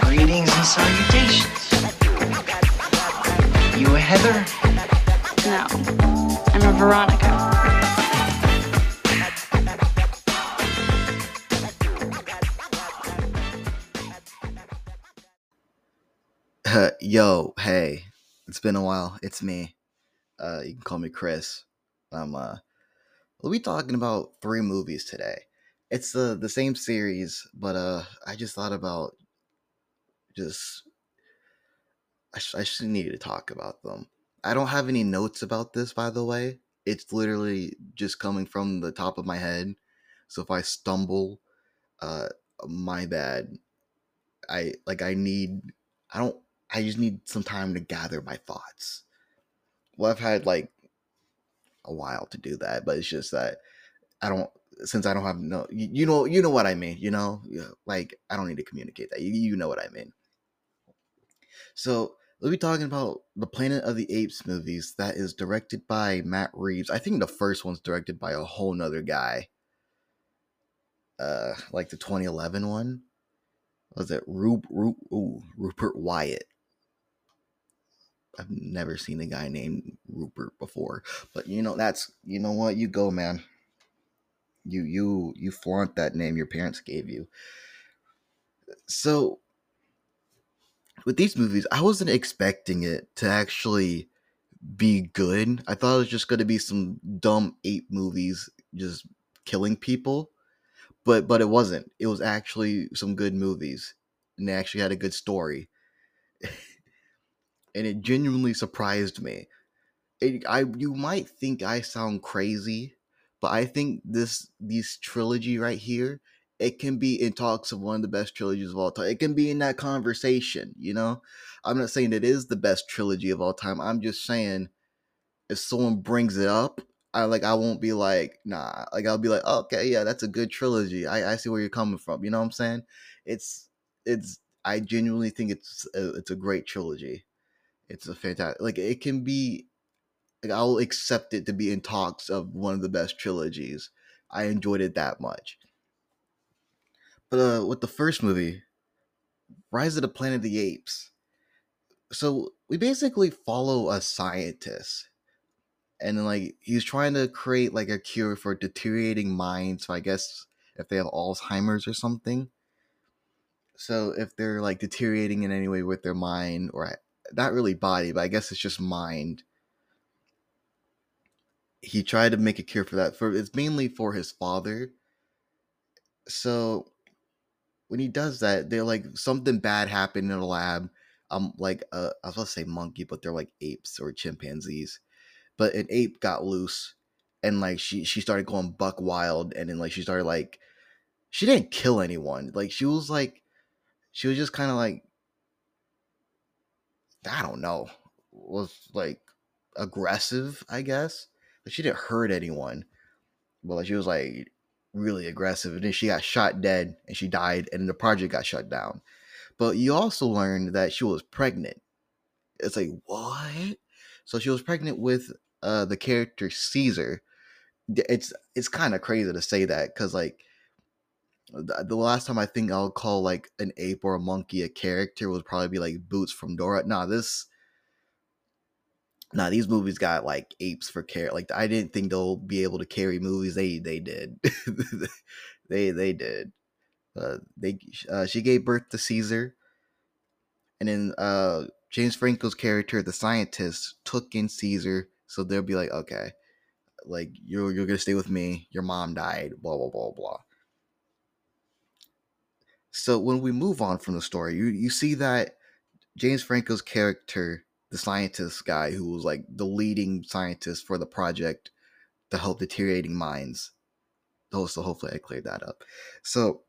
Greetings and salutations. You a Heather? No, I'm a Veronica. Yo, hey, it's been a while. It's me. Uh, you can call me Chris. I'm uh, we'll be talking about three movies today. It's the the same series, but uh, I just thought about just I, sh- I just needed to talk about them. I don't have any notes about this, by the way. It's literally just coming from the top of my head. So if I stumble, uh, my bad. I like I need I don't I just need some time to gather my thoughts. Well, I've had like a while to do that, but it's just that I don't since I don't have no you, you know you know what I mean, you know? Like I don't need to communicate that. You, you know what I mean. So, we'll be talking about the Planet of the Apes movies that is directed by Matt Reeves. I think the first one's directed by a whole nother guy. Uh like the 2011 one. Was it ooh, Rupert Wyatt? I've never seen a guy named Rupert before, but you know that's you know what you go, man. You you you flaunt that name your parents gave you. So with these movies, I wasn't expecting it to actually be good. I thought it was just going to be some dumb ape movies just killing people, but but it wasn't. It was actually some good movies, and they actually had a good story, and it genuinely surprised me. It, I you might think I sound crazy, but I think this this trilogy right here it can be in talks of one of the best trilogies of all time. It can be in that conversation, you know. I'm not saying it is the best trilogy of all time. I'm just saying if someone brings it up, I like I won't be like nah. Like I'll be like oh, okay, yeah, that's a good trilogy. I I see where you're coming from. You know what I'm saying? It's it's I genuinely think it's a, it's a great trilogy. It's a fantastic like it can be like I'll accept it to be in talks of one of the best trilogies. I enjoyed it that much. But uh, with the first movie, Rise of the Planet of the Apes, so we basically follow a scientist, and like he's trying to create like a cure for deteriorating minds. So I guess if they have Alzheimer's or something. So if they're like deteriorating in any way with their mind, or not really body, but I guess it's just mind. He tried to make a cure for that for it's mainly for his father. So when he does that they're like something bad happened in a lab. Um like uh, i was gonna say monkey but they're like apes or chimpanzees. But an ape got loose and like she she started going buck wild and then like she started like she didn't kill anyone. Like she was like she was just kind of like i don't know was like aggressive i guess but she didn't hurt anyone. But like she was like really aggressive, and then she got shot dead, and she died, and the project got shut down. But you also learned that she was pregnant. It's like what? So she was pregnant with uh the character Caesar. It's it's kind of crazy to say that because like the, last time I think I'll call like an ape or a monkey a character would probably be like Boots from Dora. Nah, this nah, these movies got like apes for care. Like I didn't think they'll be able to carry movies. They they did. they they did. Uh, they uh, she gave birth to Caesar, and then uh, James Franco's character, the scientist, took in Caesar. So they'll be like, okay, like you're you're gonna stay with me. Your mom died. Blah blah blah blah. So when we move on from the story, you you see that James Franco's character the scientist guy who was like the leading scientist for the project to help deteriorating minds. So hopefully I cleared that up. So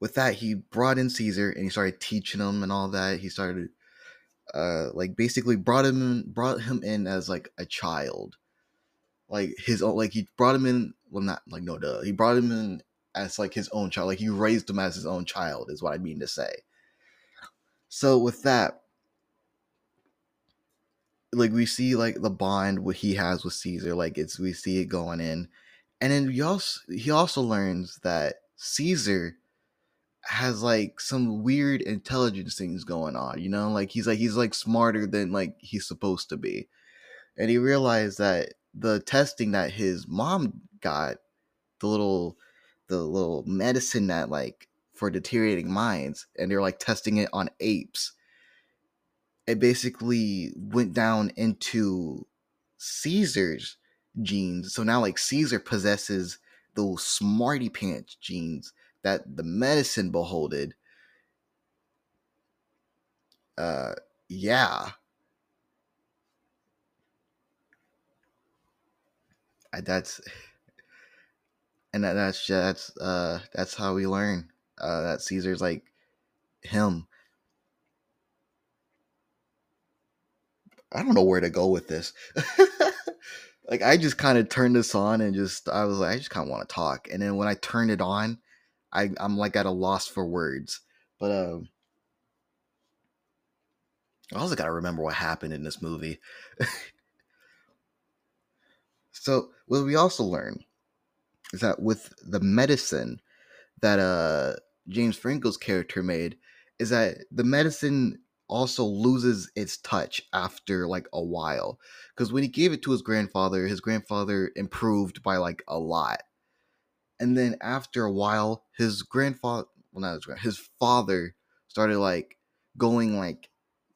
with that, he brought in Caesar and he started teaching him and all that. He started uh like basically brought him brought him in as like a child. Like his own like he brought him in well not like no duh. He brought him in as like his own child. Like he raised him as his own child is what I mean to say. So with that, like we see like the bond what he has with Caesar, like it's we see it going in, and then we also he also learns that Caesar has like some weird intelligence things going on, you know, like he's like he's like smarter than like he's supposed to be, and he realized that the testing that his mom got, the little the little medicine that like for deteriorating minds, and they're like testing it on apes it basically went down into Caesar's genes. So now like Caesar possesses those smarty pants genes that the medicine beholded. Uh yeah. That's and that, that's that's uh that's how we learn uh that Caesar's like him. I don't know where to go with this. like I just kind of turned this on and just I was like I just kind of want to talk. And then when I turned it on, I I'm like at a loss for words. But um I also got to remember what happened in this movie. so, what we also learn is that with the medicine that uh James Franco's character made is that the medicine also loses its touch after like a while. Because when he gave it to his grandfather his grandfather improved by like a lot. And then after a while his grandfather well not his grand his father started like going like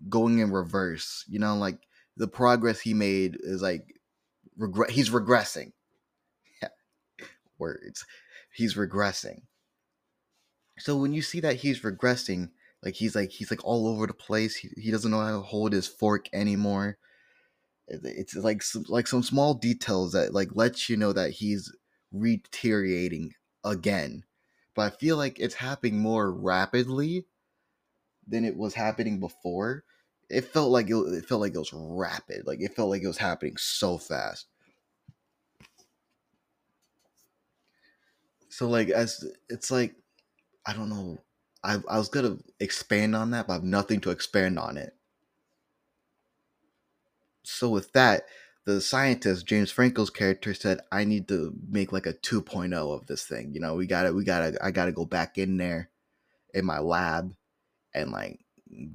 going in reverse. You know like the progress he made is like regret he's regressing words. He's regressing. So when you see that he's regressing like he's like he's like all over the place he, he doesn't know how to hold his fork anymore eh, it's like some, like some small details that like lets you know that he's deteriorating again. But i feel like it's happening more rapidly than it was happening before. It felt like it, it felt like it was rapid like it felt like it was happening so fast so like as it's like i don't know. I, I was gonna expand on that but i have nothing to expand on it. So with that the scientist james franco's character said i need to make like a 2.0 of this thing you know? We gotta we gotta i gotta go back in there in my lab and like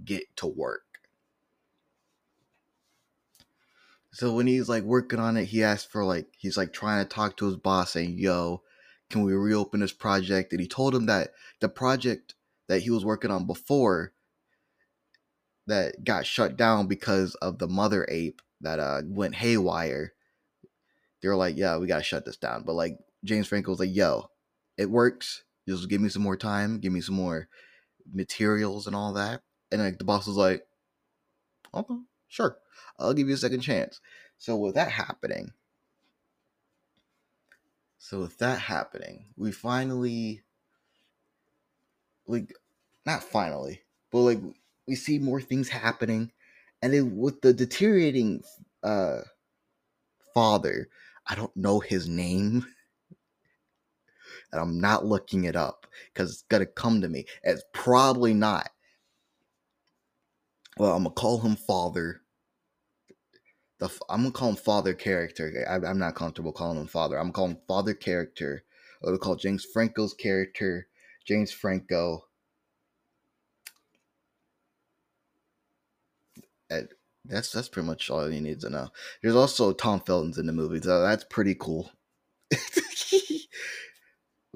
get to work. So when he's like working on it he asked for like he's like trying to talk to his boss saying yo can we reopen this project? And he told him that the project that he was working on before that got shut down because of the mother ape that uh went haywire. They were like yeah we gotta shut this down. But like james franco was like yo it works. Just give me some more time. Give me some more materials and all that. And like the boss was like okay sure. I'll give you a second chance. So with that happening so with that happening we finally like not finally but like we see more things happening. And then with the deteriorating uh father i don't know his name. And i'm not looking it up because it's gonna come to me. It's probably not. Well i'm gonna call him father the i'm gonna call him father character I, i'm not comfortable calling him father i'm gonna call him father character or we call james franco's character james franco that's that's pretty much all you need to know. There's also Tom Felton's in the movie, so that's pretty cool.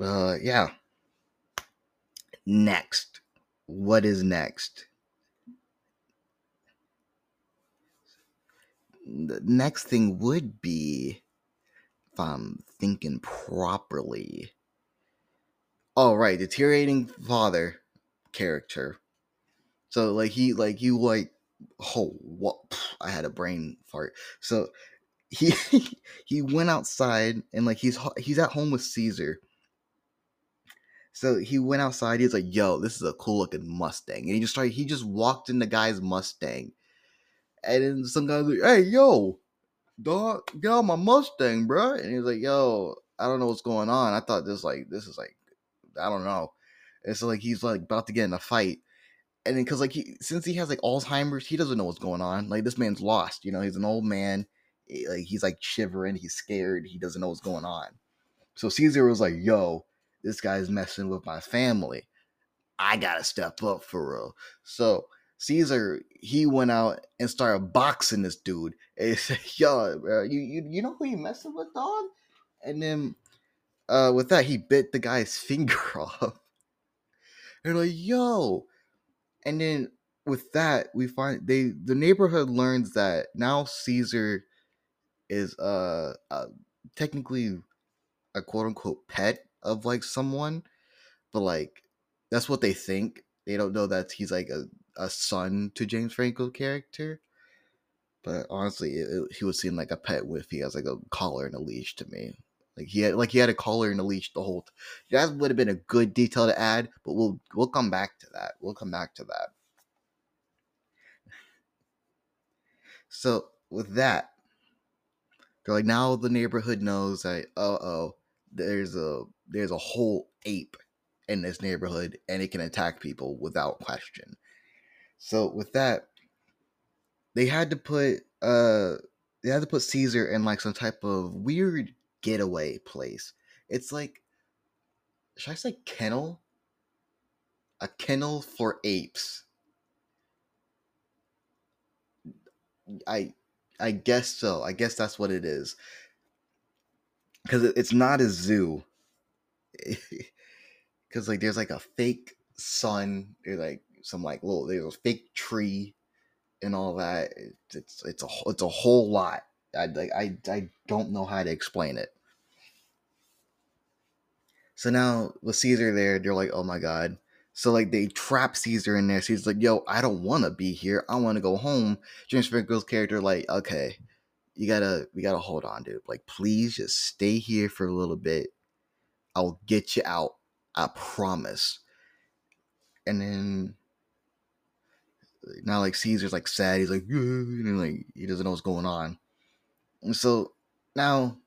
uh, yeah. Next, what is next? The next thing would be, if I'm thinking properly. Oh right, deteriorating father character. So like he like you like oh what I had a brain fart. So he he went outside and like he's he's at home with Caesar. So he went outside. He's like, "Yo, this is a cool looking Mustang," and he just started. He just walked in the guy's Mustang, and then some guy's like, "Hey, yo, dog, get out my Mustang, bro." And he's like, "Yo, I don't know what's going on. I thought this like this is like I don't know." It's like he's like about to get in a fight, and then because like he since he has like Alzheimer's, he doesn't know what's going on. Like this man's lost. You know, he's an old man. Like he's like shivering. He's scared. He doesn't know what's going on. So Caesar was like, "Yo, this guy's messing with my family. I gotta step up for real." So Caesar he went out and started boxing this dude. And he said, "Yo, bro, you you you know who you messing with, dog?" And then uh, with that, he bit the guy's finger off. They're like, "Yo." and then with that we find they the neighborhood learns that now caesar is uh, uh technically a quote unquote pet of like someone but like that's what they think they don't know that he's like a, a son to james franco's character. But honestly it, it- he would seem like a pet if he has like a collar and a leash to me. Like he had like he had a collar and a leash the whole that would have been a good detail to add but we'll we'll come back to that. We'll come back to that. So with that, they're like now the neighborhood knows that uh oh, there's a there's a whole ape in this neighborhood and it can attack people without question. So with that, they had to put uh they had to put Caesar in like some type of weird getaway place. It's like should I say kennel? A kennel for apes. I I guess so. I guess that's what it is. Because it's not a zoo. Because like there's like a fake sun. There's like some like little there's a fake tree and all that. It's it's, a it's a whole lot. I like I I don't know how to explain it. So now with Caesar there, they're like, oh my god. So like they trap Caesar in there. Caesar's like, yo, I don't want to be here. I want to go home. James Franco's character like, okay, you gotta we gotta hold on, dude. Like, please just stay here for a little bit. I'll get you out. I promise. And then now like Caesar's like sad. He's like, and like he doesn't know what's going on. And so now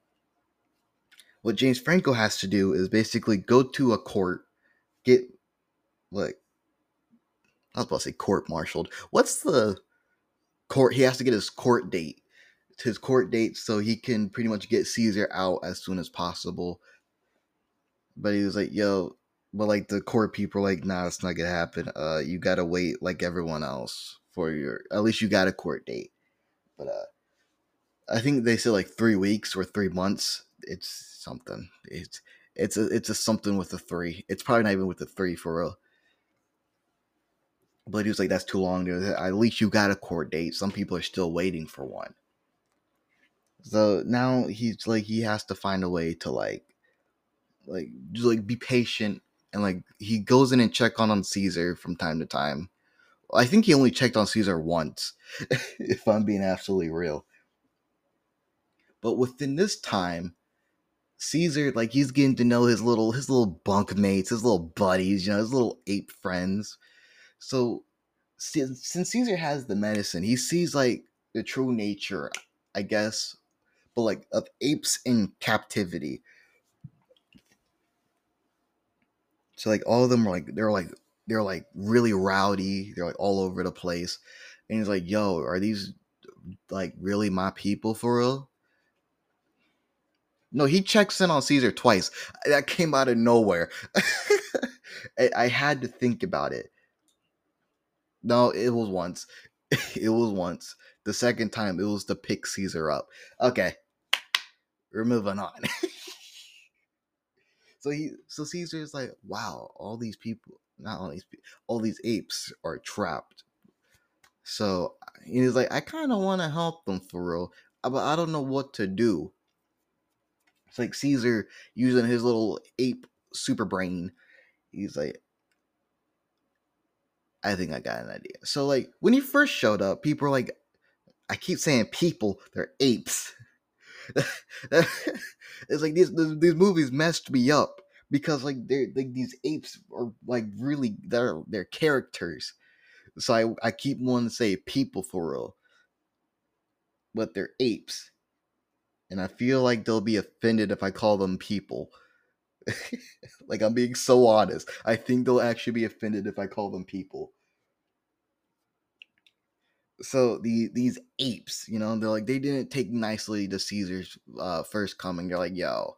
what James Franco has to do is basically go to a court, get like I was about to say court martialed. What's the court? He has to get his court date, his court date, so he can pretty much get Caesar out as soon as possible. But he was like, "Yo," but like the court people like, "Nah, it's not gonna happen. Uh, you gotta wait like everyone else for your. At least you got a court date." But uh, I think they said like three weeks or three months. It's something. It's it's a it's a something with a three. It's probably not even with a three for real. But he was like, that's too long. At least you got a court date. Some people are still waiting for one. So now he's like, he has to find a way to like, like, just like be patient and like he goes in and check on on Caesar from time to time. I think he only checked on Caesar once, if I'm being absolutely real. But within this time, Caesar, like he's getting to know his little his little bunk mates, his little buddies, you know, his little ape friends. So since, since Caesar has the medicine, he sees like the true nature, I guess, but like of apes in captivity. So like all of them were like they're like they're like really rowdy. They're like all over the place. And he's like, "Yo, are these like really my people for real?" No, he checks in on Caesar twice. That came out of nowhere. I, I had to think about it. No, it was once. it was once. The second time, it was to pick Caesar up. Okay, we're moving on. so he, so Caesar's like, wow, all these people, not all these, all these apes are trapped. So he's like, I kind of want to help them for real, uh, but I don't know what to do. It's like Caesar using his little ape super brain. He's like, I think I got an idea. So like when he first showed up, people were like, I keep saying people, they're apes. it's like these these movies messed me up because like they're like these apes are like really they're they're characters. So I I keep wanting to say people for real, but they're apes, and I feel like they'll be offended if I call them people. like I'm being so honest. I think they'll actually be offended if I call them people. So the these apes, you know, they're like they didn't take nicely to Caesar's uh, first coming. They're like, "Yo,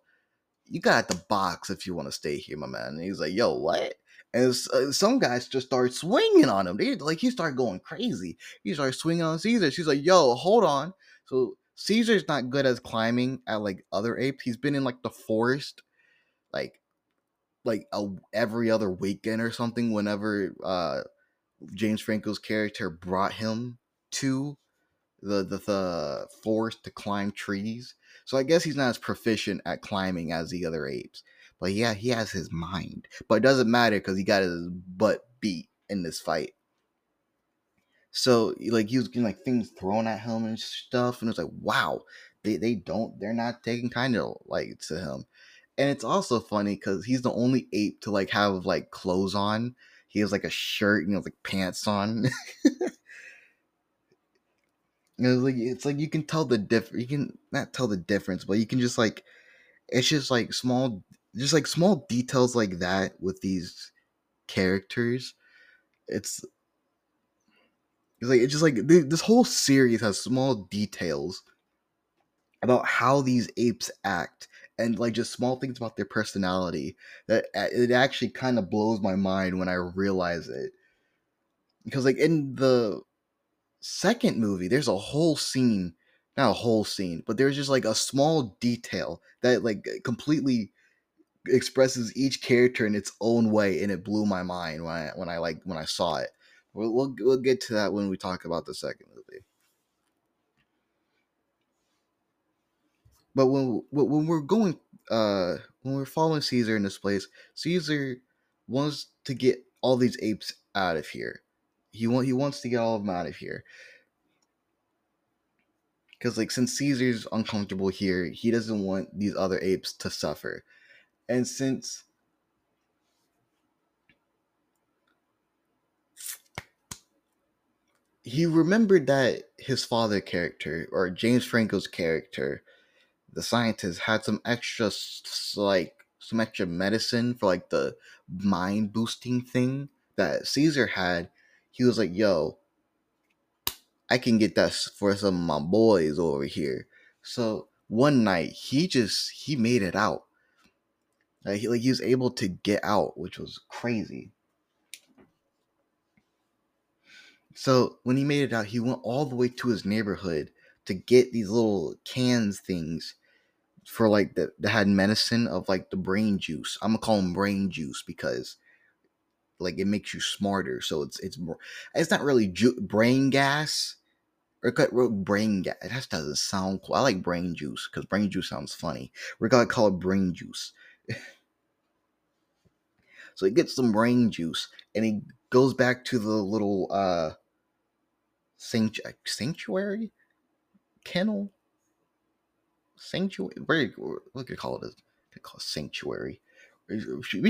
you got the box if you want to stay here, my man." And he's like, "Yo, what?" And uh, some guys just start swinging on him. They like he started going crazy. He started swinging on Caesar. She's like, "Yo, hold on." So Caesar's not good at climbing at like other apes. He's been in like the forest, like like a, every other weekend or something. Whenever uh, James Franco's character brought him to the, the the forest to climb trees. So I guess he's not as proficient at climbing as the other apes. But yeah, he has his mind. But it doesn't matter because he got his butt beat in this fight. So like he was getting like things thrown at him and stuff, and it's like, wow, they, they don't they're not taking kind of like to him. And it's also funny because he's the only ape to like have like clothes on. He has like a shirt, you know, like pants on. It's like it's like you can tell the diff. You can not tell the difference, but you can just like it's just like small, just like small details like that with these characters. It's it's like it's just like this whole series has small details about how these apes act and like just small things about their personality that uh, it actually kind of blows my mind when I realize it. Because like in the second movie, there's a whole scene, not a whole scene, but there's just like a small detail that like completely expresses each character in its own way, and it blew my mind when I when I like when I saw it. We'll we'll, we'll get to that when we talk about the second movie. But when when we're going, uh, when we're following Caesar in this place, Caesar wants to get all these apes out of here he want he wants to get all of them out of here. Because like since Caesar's uncomfortable here, he doesn't want these other apes to suffer. And since he remembered that his father character or James Franco's character, the scientist, had some extra like some extra medicine for like the mind boosting thing that Caesar had he was like, yo, I can get that for some of my boys over here. So one night he just he made it out. Like he, like he was able to get out, which was crazy. So when he made it out, he went all the way to his neighborhood to get these little cans things for like that had medicine of like the brain juice. I'm gonna call them brain juice because like it makes you smarter. So it's it's more. It's not really ju- brain gas or cut brain gas. It just doesn't sound cool. I like brain juice because brain juice sounds funny. We're gonna call it brain juice. so he gets some brain juice and he goes back to the little uh sanctuary, sanctuary kennel sanctuary. Where what could you call it? Could call it sanctuary. We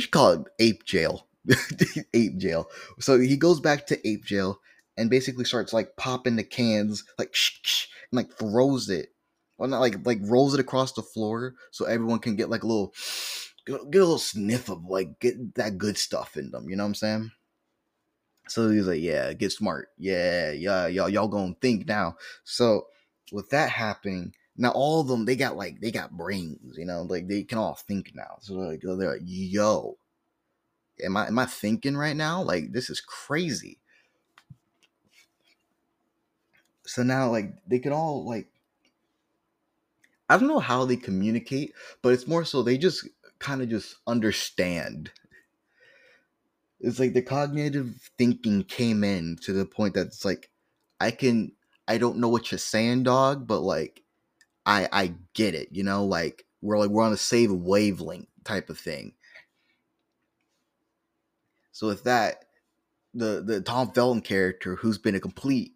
should call it ape jail. ape jail. So he goes back to ape jail and basically starts like popping the cans, like shh, shh, and like throws it. Well, not like like rolls it across the floor so everyone can get like a little get a little sniff of like get that good stuff in them. You know what I'm saying? So he's like, yeah, get smart. Yeah, yeah, y'all y'all gonna think now. So with that happening, now all of them they got like they got brains, you know, like they can all think now. So they're like, they're like yo, am I am I thinking right now? Like this is crazy. So now like they can all like I don't know how they communicate, but it's more so they just kind of just understand. It's like the cognitive thinking came in to the point that it's like I can I don't know what you're saying, dog, but like I I get it, you know, like we're like we're on the same wavelength type of thing. So with that, the the Tom Felton character, who's been a complete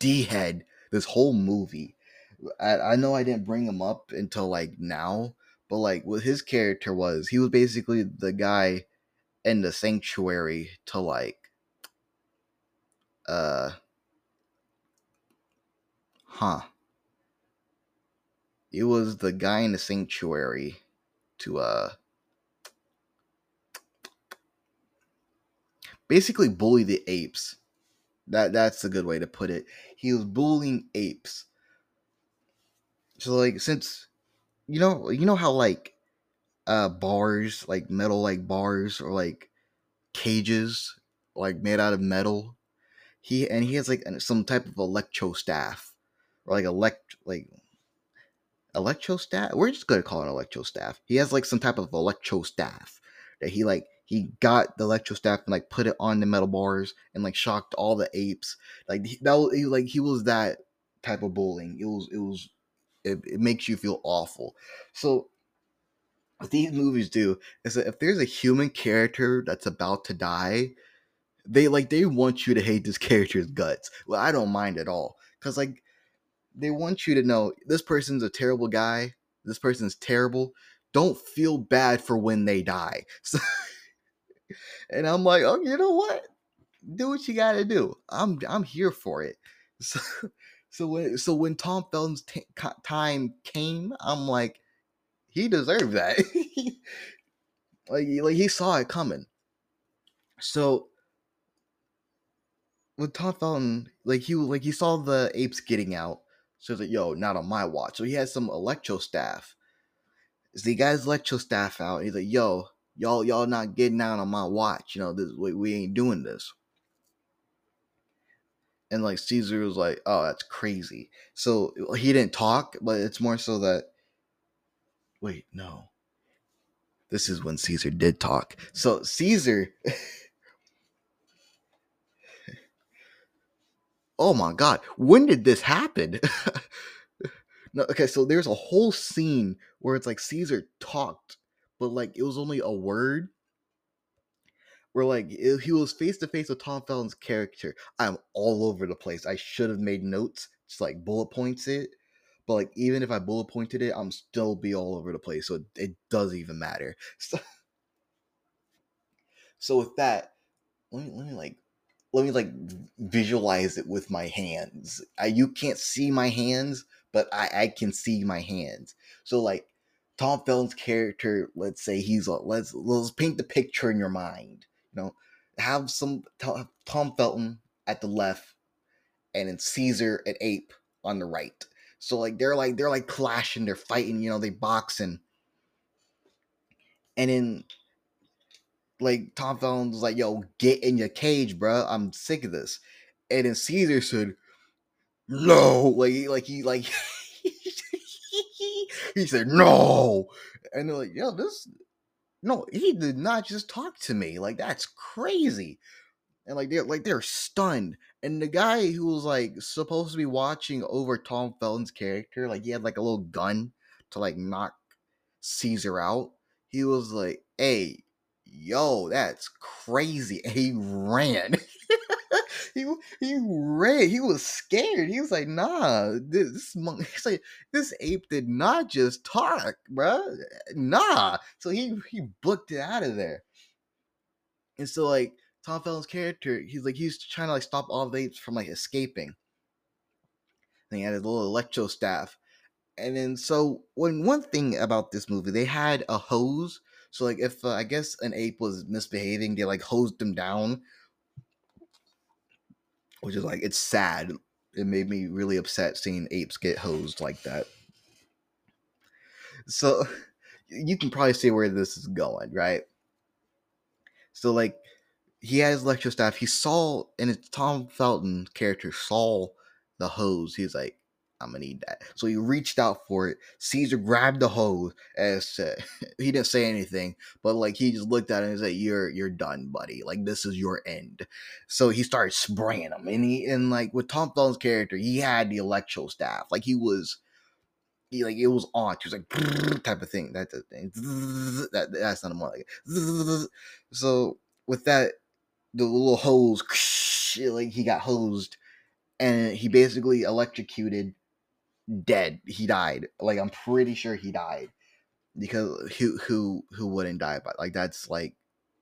d head this whole movie, I, I know I didn't bring him up until like now, but like what his character was, he was basically the guy in the sanctuary to like, uh, huh. It was the guy in the sanctuary to uh basically bully the apes That that's a good way to put it. He was bullying apes. So like since you know you know how like uh bars like metal like bars or like cages like made out of metal he and he has like some type of electro staff or like elect like electro staff we're just gonna call it electro staff he has like some type of electro staff that he like he got the electro staff and like put it on the metal bars and like shocked all the apes. Like that was he, like he was that type of bullying. It was it was it, it makes you feel awful. So what these movies do is that if there's a human character that's about to die they like they want you to hate this character's guts. Well i don't mind at all. Because like they want you to know this person's a terrible guy. This person's terrible. Don't feel bad for when they die. So, and i'm like oh you know what do what you gotta do i'm i'm here for it so so when so when tom felton's t- time came i'm like he deserved that like like he saw it coming so with Tom Felton, like he like he saw the apes getting out, so he's like, "Yo, not on my watch." So he has some electro staff. So he got his electro staff out. he's like, "Yo, y'all, y'all not getting out on my watch. You know, this we, we ain't doing this." And like Caesar was like, "Oh, that's crazy." So he didn't talk, but it's more so that. Wait, no. This is when Caesar did talk. So Caesar. oh my god, when did this happen? no, okay, so there's a whole scene where it's like Caesar talked, but like it was only a word. Where like he was face to face with Tom Felton's character. I'm all over the place. I should have made notes, just like bullet points it. But like even if I bullet pointed it, I'm still be all over the place. So it, it doesn't even matter. So, so with that, let me let me like let me like visualize it with my hands. I, you can't see my hands, but I, I can see my hands. So like Tom Felton's character, let's say he's a, let's let's paint the picture in your mind. You know, have some Tom Felton at the left, and then Caesar and Ape on the right. So like they're like they're like clashing, they're fighting. You know, they boxing, and then like Tom Felton was like, "Yo, get in your cage, bro. I'm sick of this." And then Caesar said, "No," like like he like he said no, and they're like, "Yo, this." No, he did not just talk to me. Like that's crazy. And like they're like they're stunned. And the guy who was like supposed to be watching over Tom Felton's character, like he had like a little gun to like knock Caesar out. He was like, "Hey, yo, that's crazy. And he ran. he he ran. He was scared. He was like, nah, this, this monkey, like, this ape did not just talk, bruh. Nah. So he he booked it out of there. And so like Tom Felton's character, he's like he's trying to like stop all the apes from like escaping. And he had his little electro staff. And then so when one thing about this movie, they had a hose so like if uh, I guess an ape was misbehaving, they like hosed him down, which is like it's sad. It made me really upset seeing apes get hosed like that. So you can probably see where this is going, right? So like he has electro staff. He saw and it's Tom Felton character saw the hose. He's like, I'm gonna need that. So he reached out for it. Caesar grabbed the hose and said he didn't say anything, but like he just looked at it and said, You're you're done, buddy. Like this is your end. So he started spraying him. And he and like with Tom Felton's character, he had the electro staff. Like he was he like it was on. He was like type of thing. That thing. That that's not a more like it. So with that, the little hose, like he got hosed, and he basically electrocuted dead. He died. Like I'm pretty sure he died because who who who wouldn't die? But like that's like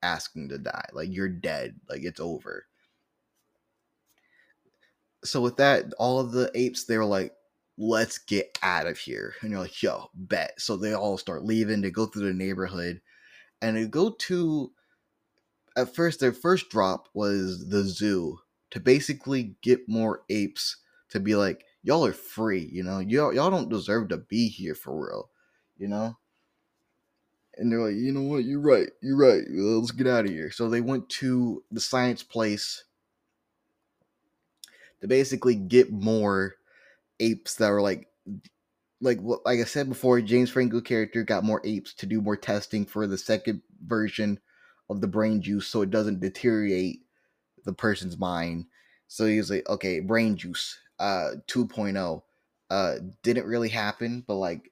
asking to die. Like you're dead. Like it's over. So with that, all of the apes they were like, "Let's get out of here," and you're like, "Yo, bet." So they all start leaving. They go through the neighborhood, and they go to. At first, their first drop was the zoo to basically get more apes to be like, y'all are free, you know, y'all y'all don't deserve to be here for real, you know. And they're like, you know what, you're right, you're right. Let's get out of here. So they went to the science place to basically get more apes that were like like like I said before, James Franco character got more apes to do more testing for the second version of the brain juice so it doesn't deteriorate the person's mind. So he was like, okay, brain juice, uh 2.0. Uh didn't really happen, but like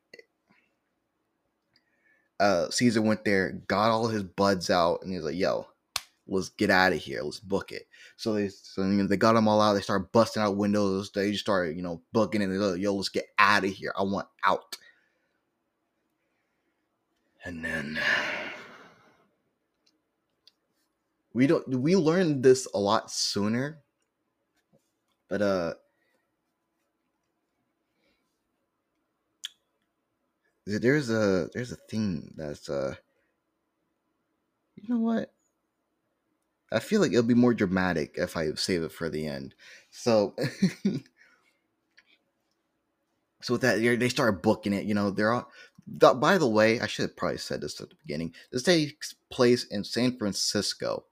uh Caesar went there, got all his buds out, and he was like, yo, let's get out of here. Let's book it. So they so they got them all out. They start busting out windows. They just started, you know, booking it. They're like, yo, let's get out of here. I want out. And then we don't we learned this a lot sooner. But uh there's a there's a thing that's uh you know what I feel like it'll be more dramatic if I save it for the end. So, so with that, they start booking it. You know, they're all. By the way, I should have probably said this at the beginning. This takes place in San Francisco.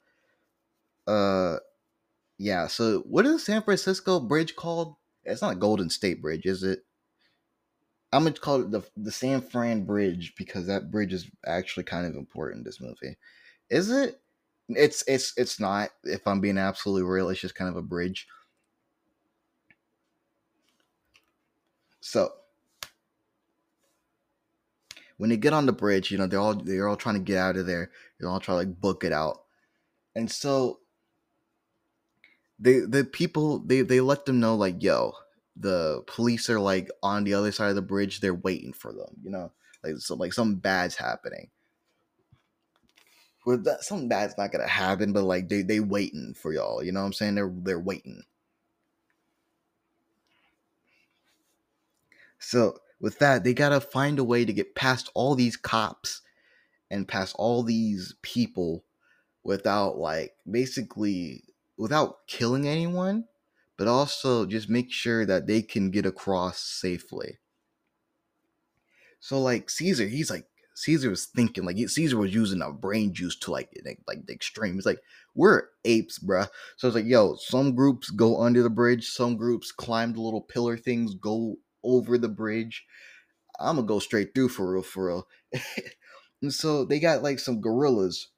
Uh, yeah. So, what is San Francisco Bridge called? It's not Golden State Bridge, is it? I'm gonna call it the the San Fran Bridge because that bridge is actually kind of important in this movie. Is it? It's it's it's not. If I'm being absolutely real, it's just kind of a bridge. So when they get on the bridge, you know they're all they're all trying to get out of there. They're all trying to like book it out, and so they the people they they let them know like yo the police are like on the other side of the bridge. They're waiting for them. You know like so like something bad's happening well, that, something bad's not gonna happen, but like they they waiting for y'all. You know what I'm saying? They're they're waiting. So with that, they gotta find a way to get past all these cops and past all these people without like basically without killing anyone, but also just make sure that they can get across safely. So like Caesar, he's like Caesar was thinking like Caesar was using a brain juice to like like the extreme. It's like we're apes, bruh. So it's like, yo, some groups go under the bridge, some groups climb the little pillar things, go over the bridge. I'm gonna go straight through for real, for real. and so they got like some gorillas.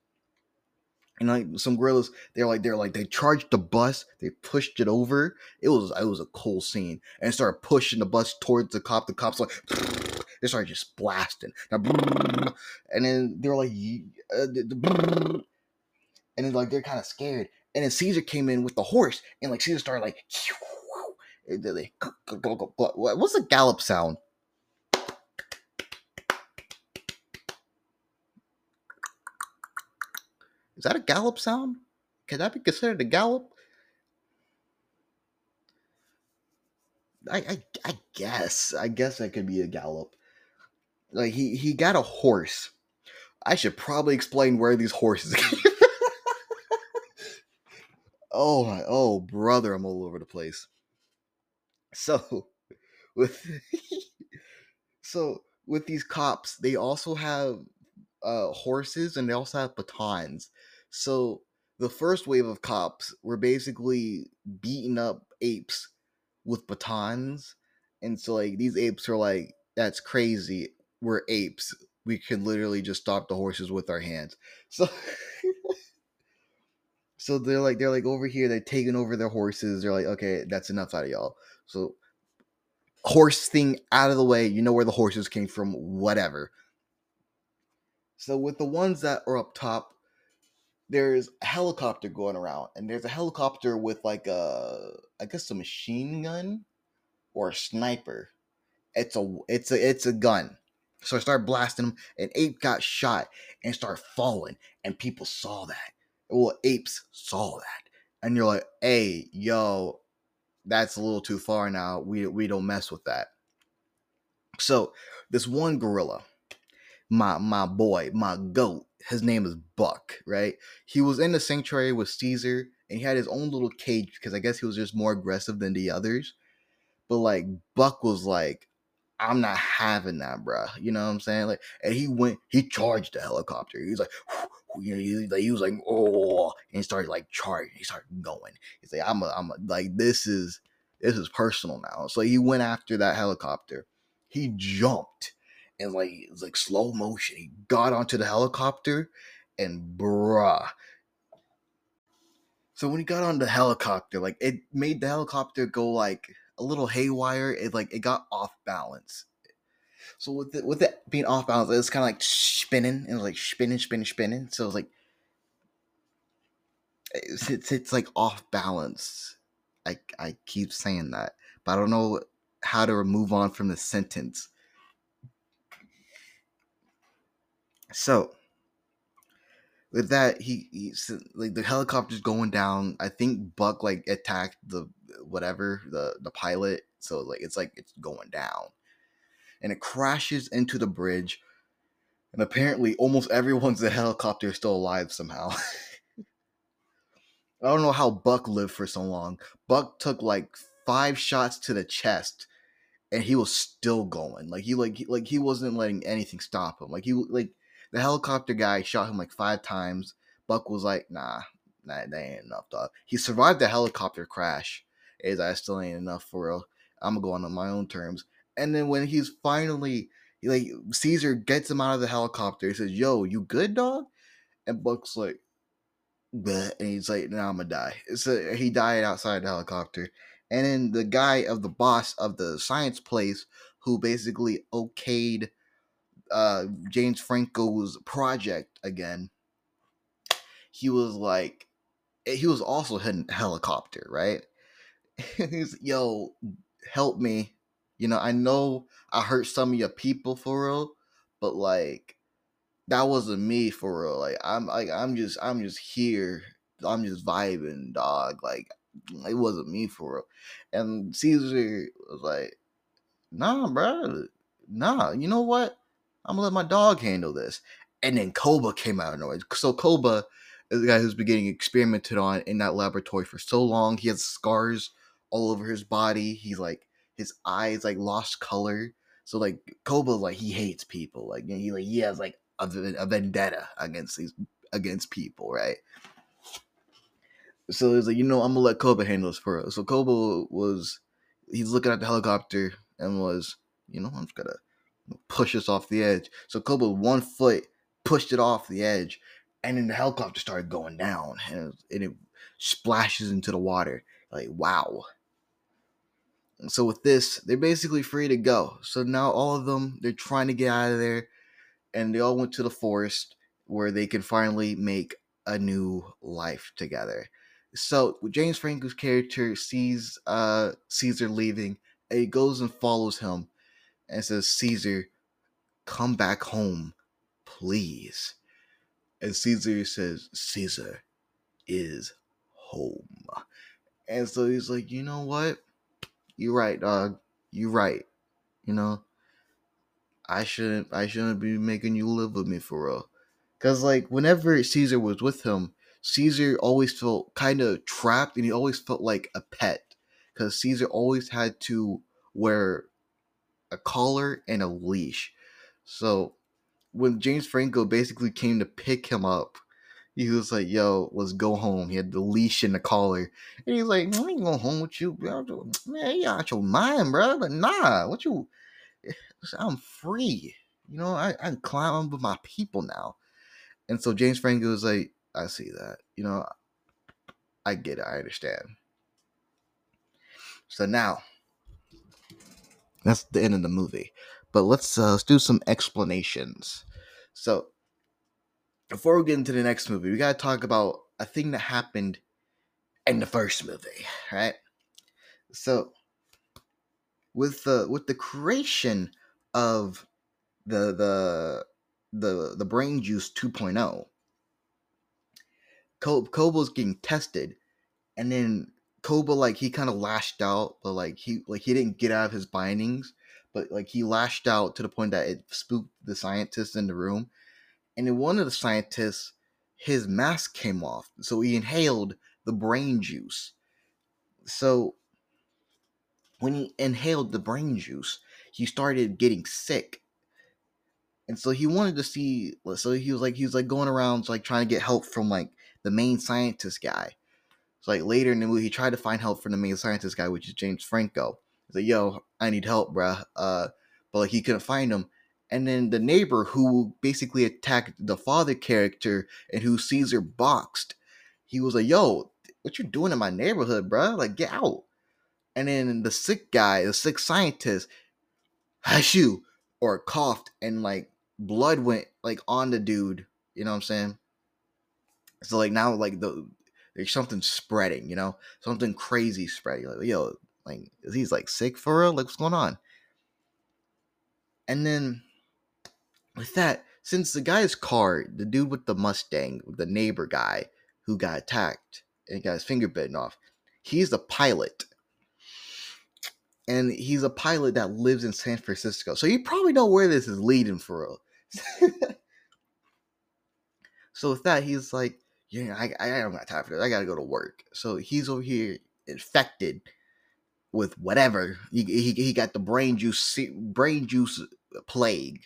And like some gorillas, they're like they're like they charged the bus, they pushed it over. It was it was a cool scene, and started pushing the bus towards the cop. The cops like they started just blasting. And then they're like, uh, and then like they're kind of scared. And then Caesar came in with the horse, and like Caesar started like, what's the gallop sound? Is that a gallop sound? Can that be considered a gallop? I, I, I guess. I guess that could be a gallop like he he got a horse. I should probably explain where these horses. oh my, oh brother, I'm all over the place. So with so with these cops, they also have uh, horses and they also have batons. So the first wave of cops were basically beating up apes with batons, and so like these apes are like, "That's crazy we're apes. We can literally just stop the horses with our hands. So So they're like they're like over here, they're taking over their horses. They're like, okay, that's enough out of y'all. So horse thing out of the way, you know where the horses came from, whatever. So with the ones that are up top, there's a helicopter going around, and there's a helicopter with like a I guess a machine gun or a sniper. It's a it's a it's a gun. So I started blasting him, and Ape got shot and started falling, and people saw that. Well, apes saw that, and you're like, "Hey, yo, that's a little too far now. We we don't mess with that." So this one gorilla, my my boy, my goat, his name is Buck, right? He was in the sanctuary with Caesar, and he had his own little cage because I guess he was just more aggressive than the others. But like Buck was like, I'm not having that, bruh. You know what I'm saying? Like, and he went, he charged the helicopter. He was like, you know, he, he was like, oh, and he started like charging. He started going. He's like, I'm a, I'm a, like, this is, this is personal now. So he went after that helicopter. He jumped and like like slow motion. He got onto the helicopter and bruh. So when he got on the helicopter, like it made the helicopter go like a little haywire. It like it got off balance. So with it with it being off balance, it was kind of like spinning and like spinning, spinning, spinning. So it's like it's, it's it's like off balance. I I keep saying that, but I don't know how to move on from the sentence. So with that, he, he's like the helicopter's going down. I think Buck like attacked the whatever the the pilot, so like it's like it's going down, and it crashes into the bridge. And apparently, almost everyone's in the helicopter is still alive somehow. I don't know how Buck lived for so long. Buck took like five shots to the chest, and he was still going. Like he like he, like he wasn't letting anything stop him. Like he like the helicopter guy shot him like five times. Buck was like, nah, nah, that ain't enough, dog. He survived the helicopter crash. Is that still ain't enough for real? I'm gonna go on my own terms. And then when he's finally like Caesar gets him out of the helicopter, he says, "Yo, you good, dog?" And Buck's like, Bleh. and he's like, "Now nah, I'm gonna die." So he died outside the helicopter. And then the guy of the boss of the science place, who basically okayed uh, James Franco's project again, he was like, eh, he was also hitting helicopter, right? He's yo, help me. You know, I know I hurt some of your people for real, but like that wasn't me for real. Like I'm like I'm just I'm just here. I'm just vibing, dog. Like it wasn't me for real. And Caesar was like, nah, bro. Nah, you know what? I'm gonna let my dog handle this. And then Koba came out of nowhere. So Koba is the guy who's been getting experimented on in that laboratory for so long. He has scars all over his body. He's like his eyes like lost color. So like Koba like he hates people. Like he like he has like a, a vendetta against these against people, right? So he's like, you know, I'm gonna let Koba handle this for us. So Koba was he's looking at the helicopter and was, you know, I'm just gonna push us off the edge. So Koba, one foot, pushed it off the edge, and then the helicopter started going down, and it, and it splashes into the water. Like wow. So with this, they're basically free to go. So now all of them, they're trying to get out of there, and they all went to the forest where they can finally make a new life together. So James Franco's character sees uh Caesar leaving, and he goes and follows him and says, Caesar, come back home, please. And Caesar says, Caesar is home. And so he's like, you know what? You're right, dog. You're right. You know, I shouldn't I shouldn't be making you live with me for real. Cause like whenever Caesar was with him, Caesar always felt kind of trapped and he always felt like a pet. Cause Caesar always had to wear a collar and a leash. So when James Franco basically came to pick him up, he was like, "Yo, let's go home." He had the leash and the collar, and he's like, "I ain't going home with you, bro. Man, you out your mind, bro. But nah, what you? I'm free. You know, I I climb with my people now." And so James Franco was like, "I see that. You know, I get it. I understand." So now that's the end of the movie. But let's uh, let's do some explanations. So before we get into the next movie, we gotta talk about a thing that happened in the first movie, right? So with the with the creation of the the the the brain juice 2.0 Koba's getting tested and then Koba like he kind of lashed out, but like he like he didn't get out of his bindings, but like he lashed out to the point that it spooked the scientists in the room, and in one of the scientists, his mask came off, so he inhaled the brain juice. So when he inhaled the brain juice, he started getting sick. And so he wanted to see so he was like he was like going around like trying to get help from like the main scientist guy. So like later in the movie, he tried to find help from the main scientist guy, which is James Franco. He's like, "Yo, I need help, bruh." Uh, but like he couldn't find him. And then the neighbor who basically attacked the father character and who Caesar boxed, he was like, "Yo, what you doing in my neighborhood, bruh? Like, get out!" And then the sick guy, the sick scientist, hashu or coughed, and like blood went like on the dude. You know what I'm saying? So like now, like the there's something spreading, you know, something crazy spreading. Like, yo, like is he's like sick for real? Like what's going on? And then with that, since the guy's car, the dude with the Mustang, the neighbor guy who got attacked and got his finger bitten off, he's the pilot. And he's a pilot that lives in San Francisco. So you probably know where this is leading for real. so with that, he's like, yeah, I, I don't got time for this. I gotta go to work. So he's over here infected with whatever. He, he, he got the brain juice brain juice plague,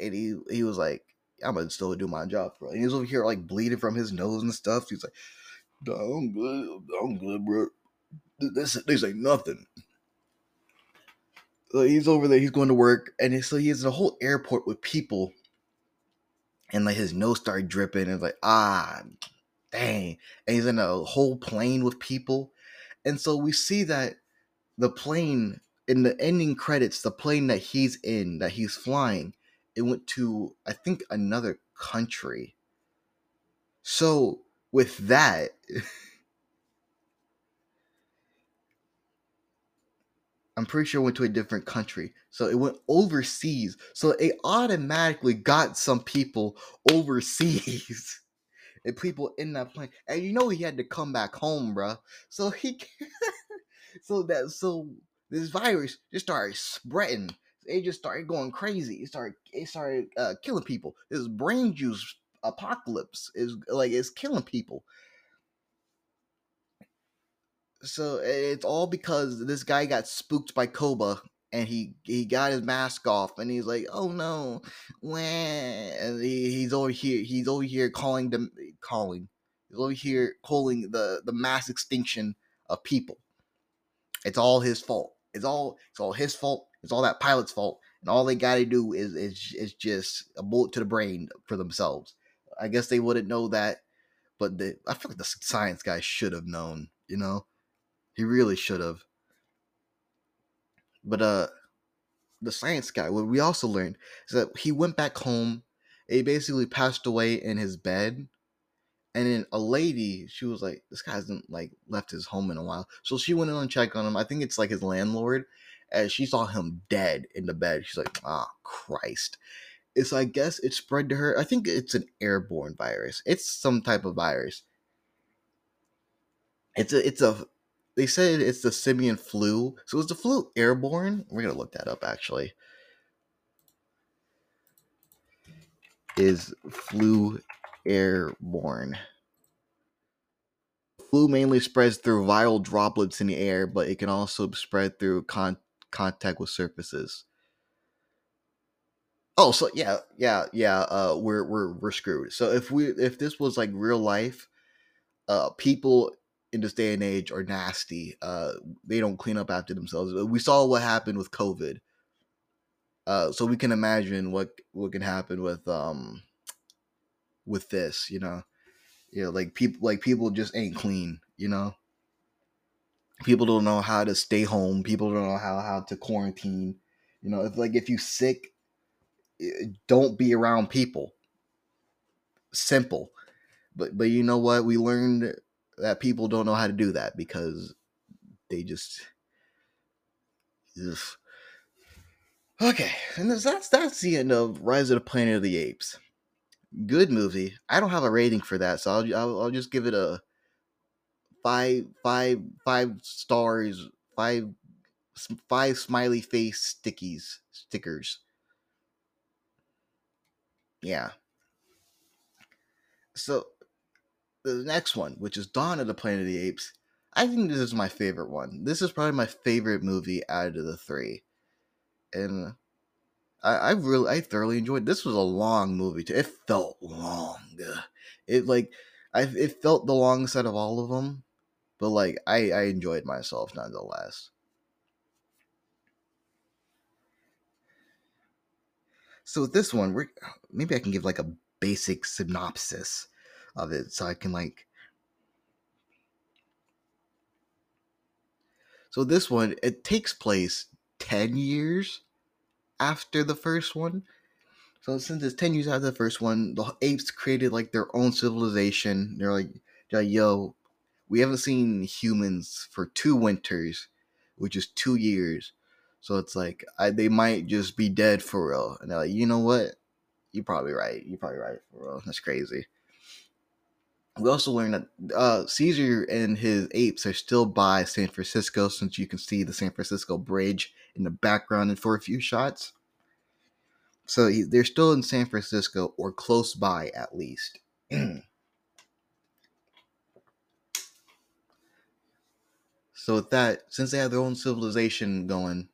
and he he was like, I'm gonna still do my job, bro. And he was over here like bleeding from his nose and stuff. He's like, no, I'm good, I'm good, bro. This this ain't nothing. So he's over there. He's going to work, and so he has a whole airport with people and like his nose started dripping and like ah dang and he's in a whole plane with people and so we see that the plane in the ending credits the plane that he's in that he's flying it went to i think another country. So with that I'm pretty sure it went to a different country. So it went overseas. So it automatically got some people overseas. and people in that plane. And you know he had to come back home, bro. So he so that so this virus just started spreading. It just started going crazy. It started it started uh, killing people. This brain juice apocalypse is like it's killing people so it's all because this guy got spooked by Koba and he he got his mask off and he's like, oh no, when and he, he's over here he's over here calling them calling he's over here calling the the mass extinction of people. It's all his fault. It's all it's all his fault. It's all that pilot's fault. And all they got to do is is is just a bullet to the brain for themselves. I guess they wouldn't know that, but I feel like the science guy should have known. You know he really should have. But uh the science guy, what we also learned is that he went back home. He basically passed away in his bed. And then a lady, she was like, this guy hasn't like left his home in a while. So she went in and checked on him. I think it's like his landlord. And she saw him dead in the bed. She's like, ah, oh, Christ. It's I guess it spread to her. I think it's an airborne virus. It's some type of virus. It's a it's a they said it's the simian flu. So is the flu airborne? We're gonna look that up actually. Is flu airborne? Flu mainly spreads through viral droplets in the air, but it can also spread through con- contact with surfaces. Oh, so yeah, yeah, yeah. Uh, we're we're we're screwed. So if we if this was like real life, uh, people in this day and age are nasty. Uh, they don't clean up after themselves. We saw what happened with COVID. Uh, so we can imagine what what can happen with um with this, you know. You know, like people like people just ain't clean, you know. People don't know how to stay home. People don't know how how to quarantine. You know, if like if you sick, don't be around people. Simple. But but you know what? We learned that people don't know how to do that because they just ugh. okay and that's that's the end of rise of the planet of the apes good movie i don't have a rating for that so i'll, I'll, I'll just give it a five five five stars five five smiley face stickies stickers yeah. So the next one, which is Dawn of the Planet of the Apes, I think this is my favorite one. This is probably my favorite movie out of the three, and I, I really, I thoroughly enjoyed. This was a long movie too. It felt long. It like, I it felt the longest out of all of them, but like I I enjoyed myself nonetheless. So with this one, we're maybe I can give like a basic synopsis of it, so I can like. So this one, it takes place ten years after the first one. So since it's ten years after the first one, the apes created like their own civilization. They're like, they're like, yo, we haven't seen humans for two winters, which is two years. So it's like I, they might just be dead for real. And they're like, you know what? You're probably right. You're probably right for real. That's crazy. We also learned that uh, Caesar and his apes are still by San Francisco, since you can see the San Francisco Bridge in the background and for a few shots. So he, they're still in San Francisco or close by at least. so with that, since they have their own civilization going,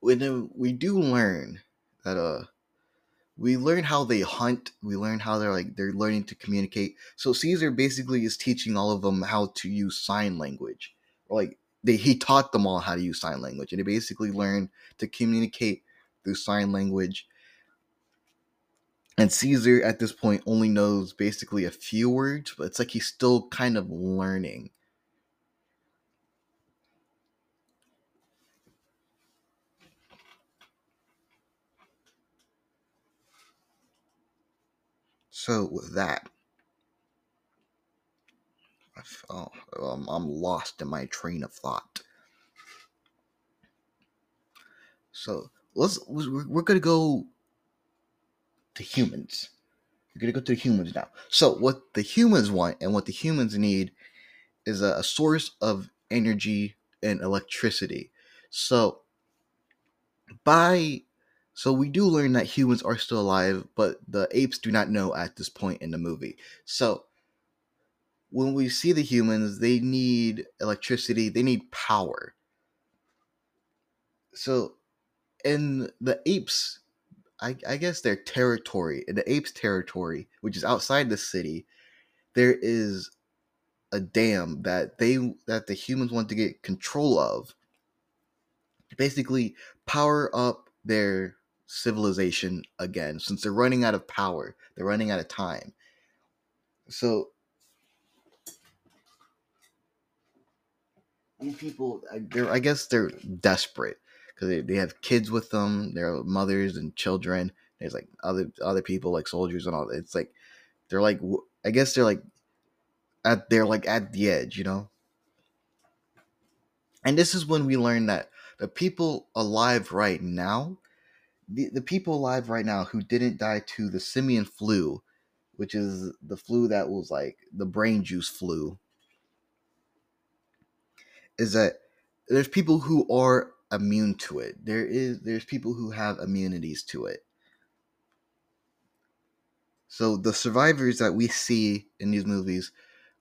we do learn that uh we learn how they hunt we learn how they're like they're learning to communicate. So caesar basically is teaching all of them how to use sign language. Like they he taught them all how to use sign language and they basically learned to communicate through sign language. And caesar at this point only knows basically a few words but it's like he's still kind of learning So with that, oh, um, I'm lost in my train of thought. So let's we're, we're gonna go to humans. We're gonna go to the humans now. So what the humans want and what the humans need is a, a source of energy and electricity. So by so we do learn that humans are still alive, but the apes do not know at this point in the movie. So when we see the humans, they need electricity, they need power. So in the apes, I, I guess their territory, in the apes' territory, which is outside the city, there is a dam that they that the humans want to get control of. Basically, power up their civilization again since they're running out of power they're running out of time. So these people they're i guess they're desperate because they, they have kids with them their mothers and children there's like other other people like soldiers and all it's like they're like i guess they're like at they're like at the edge you know? And this is when we learn that the people alive right now the, the people alive right now who didn't die to the simian flu, which is the flu that was like the brain juice flu, is that there's people who are immune to it. There is there's people who have immunities to it. So the survivors that we see in these movies,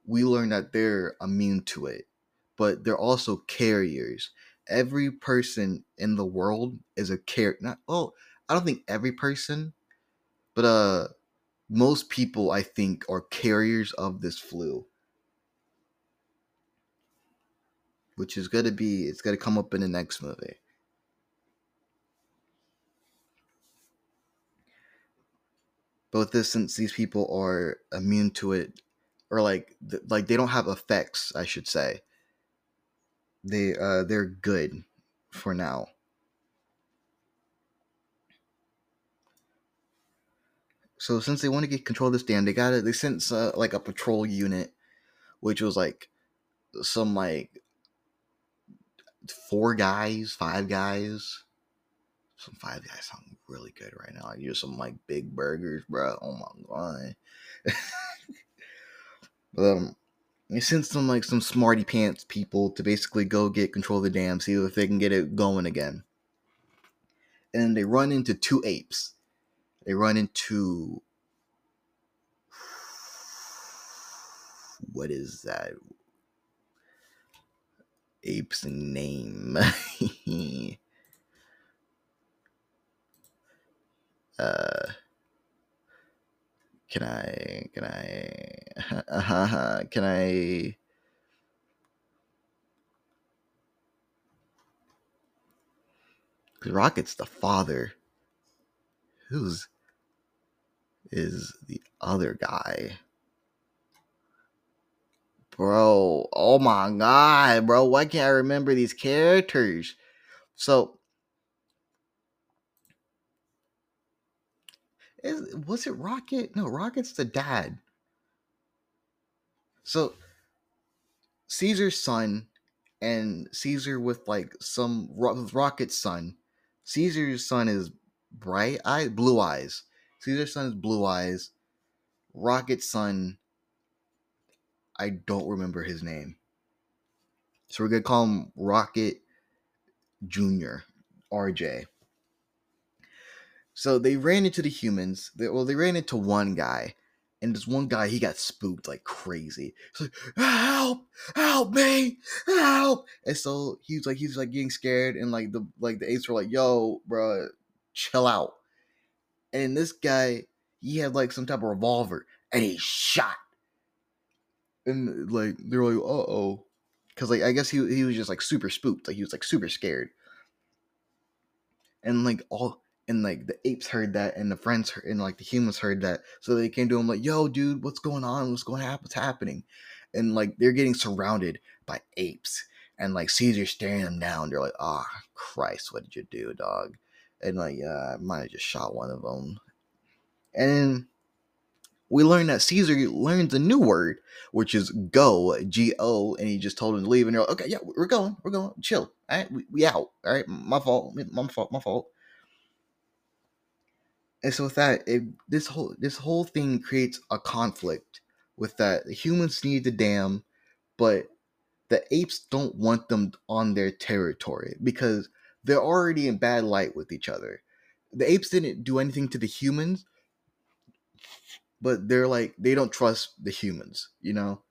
we learn that they're immune to it, but they're also carriers every person in the world is a care not oh I don't think every person, but uh most people I think are carriers of this flu. Which is gonna be it's gonna come up in the next movie. But this since these people are immune to it or like like they don't have effects, I should say they uh they're good for now. So since they want to get control of this dam, they got it. They sent uh, like a patrol unit, which was like some like four guys, five guys. Some five guys sound really good right now. Use some like big burgers, bro. Oh my god. But um, they sent some like some smarty pants people to basically go get control of the dam, see if they can get it going again. And they run into two apes. They run into what is that ape's name? uh can I can I uh-huh, can I Rocket's the father. Who's is the other guy? Bro, oh my god, bro. Why can't I remember these characters? So is, was it Rocket? No, Rocket's the dad. So Caesar's son and Caesar with like some with Rocket's son. Caesar's son is bright eye, blue eyes. Caesar's son is blue eyes. Rocket's son, I don't remember his name. So we're gonna call him Rocket Junior, RJ. So they ran into the humans. They, well, they ran into one guy, and this one guy he got spooked like crazy. He's like, "Help! Help me! Help!" And so he's like, he's like getting scared, and like the like the apes were like, "Yo, bro, chill out." And this guy, he had like some type of revolver, and he shot. And like they're like, "Uh oh," because like I guess he he was just like super spooked, like he was like super scared. And like all and like the apes heard that and the friends heard, and like the humans heard that so they came to him like yo dude what's going on? What's going on what's happening? And like they're getting surrounded by apes and like caesar's staring them down. They're like oh christ what did you do dog? And like yeah i might have just shot one of them. And we learned that caesar learns a new word which is go g-o and he just told him to leave and they're like okay yeah we're going we're going. Chill. All right we, we out. All right my fault my fault my fault and so with that it, this whole this whole thing creates a conflict with that the humans need the dam but the apes don't want them on their territory because they're already in bad light with each other. The apes didn't do anything to the humans but they're like they don't trust the humans you know?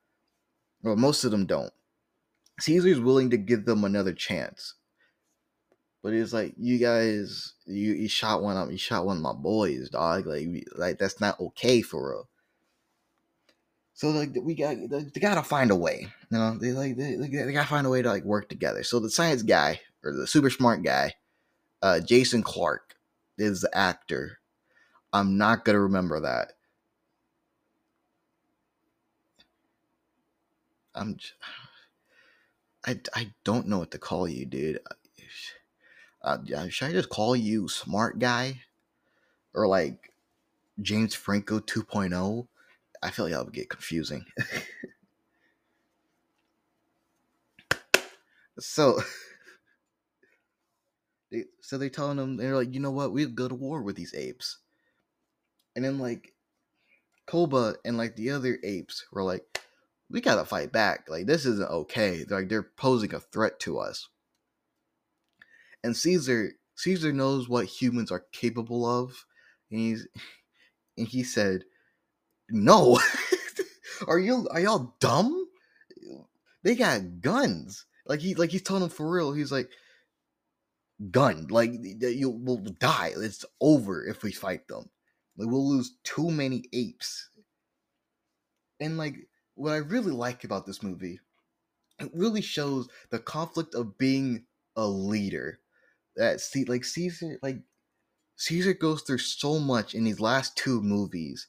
Well most of them don't. Caesar's willing to give them another chance but it's like you guys, you, you shot one of you shot one of my boys, dog. Like like that's not okay for real. So like we got they gotta find a way, you know. They like they, they gotta find a way to like work together. So the science guy or the super smart guy, uh, Jason Clarke is the actor. I'm not gonna remember that. I'm. I I don't know what to call you, dude uh, should I just call you smart guy or like James Franco 2.0? I feel like that would get confusing. so, they so they're telling them they're like, you know what, we'd go to war with these apes, and then like Koba and like the other apes were like, we gotta fight back. Like this isn't okay. They're like they're posing a threat to us. And Caesar Caesar knows what humans are capable of, and he's and he said, "No, are you are y'all dumb? They got guns. Like he like he's telling them for real. He's like, gun. Like you will die. It's over if we fight them. Like we'll lose too many apes. And like what I really like about this movie, it really shows the conflict of being a leader that see like Caesar like Caesar goes through so much in these last two movies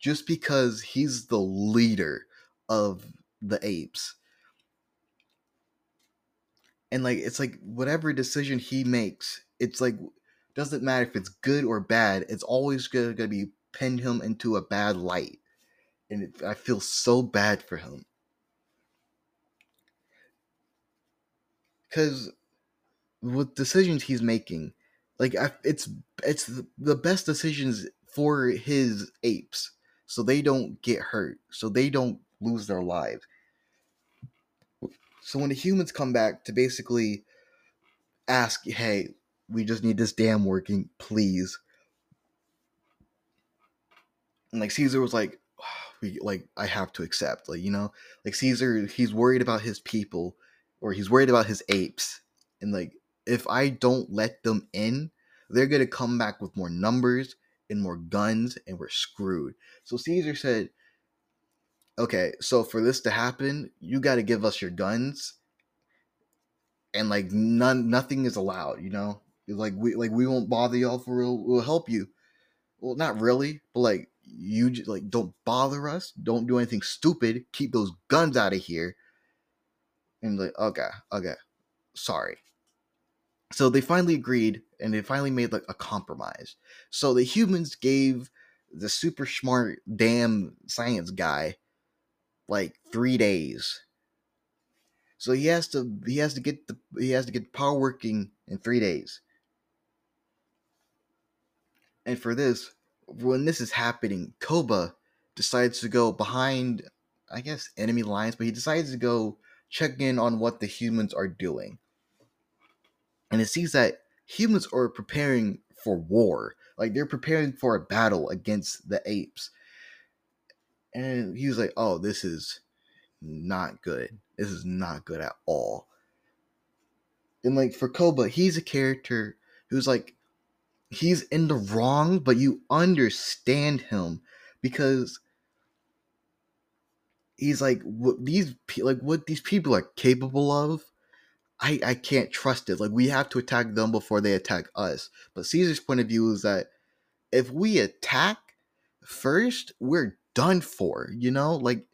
just because he's the leader of the apes. And like it's like whatever decision he makes, it's like doesn't matter if it's good or bad, it's always gonna, gonna be pinned him into a bad light. And it, I feel so bad for him. Cause with decisions he's making, like I, it's it's the, best decisions for his apes, so they don't get hurt, so they don't lose their lives. So when the humans come back to basically ask, "Hey, we just need this dam working, please," and like Caesar was like, we like I have to accept, like you know, like Caesar, he's worried about his people, or he's worried about his apes, and like if I don't let them in, they're gonna come back with more numbers and more guns, and we're screwed. So Caesar said, okay, so for this to happen, you got to give us your guns, and like none, nothing is allowed. You know, like we like we won't bother y'all for real. We'll help you. Well, not really, but like you j- like don't bother us. Don't do anything stupid. Keep those guns out of here. And like, okay, okay, sorry. So they finally agreed, and they finally made like a compromise. So the humans gave the super smart damn science guy like three days. So he has to he has to get the he has to get power working in three days. And for this, when this is happening, Koba decides to go behind, I guess, enemy lines, but he decides to go check in on what the humans are doing. And it sees that humans are preparing for war. Like they're preparing for a battle against the apes. And he was like, oh, this is not good. This is not good at all. And like for Koba, he's a character who's like he's in the wrong, but you understand him because he's like what these like what these people are capable of. I I can't trust it. Like we have to attack them before they attack us. But Caesar's point of view is that if we attack first, we're done for. You know, like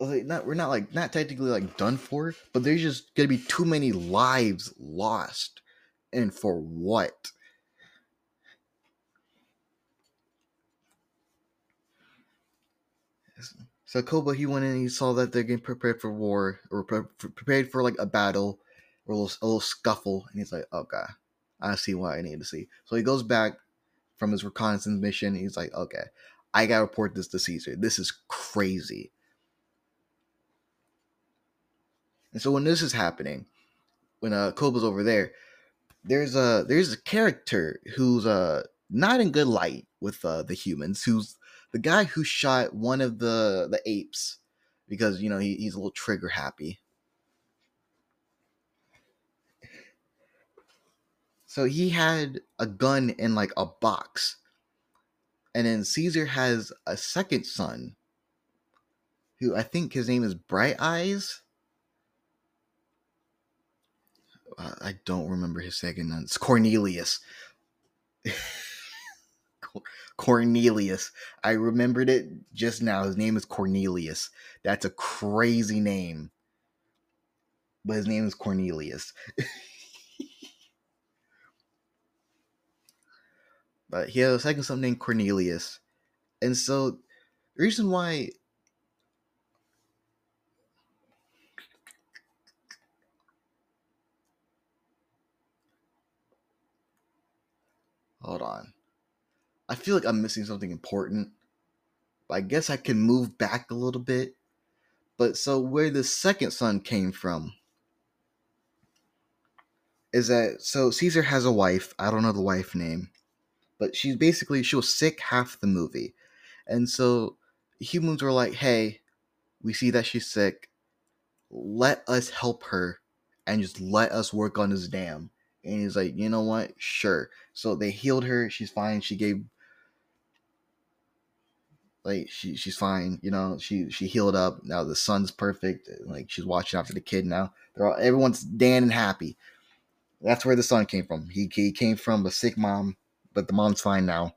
like not we're not like not technically like done for, but there's just gonna be too many lives lost, and for what? So Koba he went in and he saw that they're getting prepared for war or pre- prepared for like a battle or a little, a little scuffle, and he's like, okay, I see what I need to see. So he goes back from his reconnaissance mission. He's like, okay, I gotta report this to Caesar. This is crazy. And so when this is happening, when uh Koba's over there, there's a there's a character who's uh not in good light with uh the humans, who's the guy who shot one of the the apes because you know he, he's a little trigger happy. So he had a gun in like a box. And then Caesar has a second son who I think his name is Bright Eyes. Uh, I don't remember his second name. It's Cornelius. Cor- Cornelius. I remembered it just now. His name is Cornelius. That's a crazy name. But his name is Cornelius. but he has a second son named Cornelius. And so the reason why Hold on. I feel like I'm missing something important. I guess I can move back a little bit. But so where the second son came from is that so Caesar has a wife. I don't know the wife name, but she's basically she was sick half the movie, and so humans were like, "Hey, we see that she's sick. Let us help her, and just let us work on this dam." And he's like, "You know what? Sure." So they healed her. She's fine. She gave like she she's fine. You know, she she healed up. Now the son's perfect. Like she's watching after the kid now. They're all everyone's Dan and happy. That's where the son came from. He, he came from a sick mom, but the mom's fine now.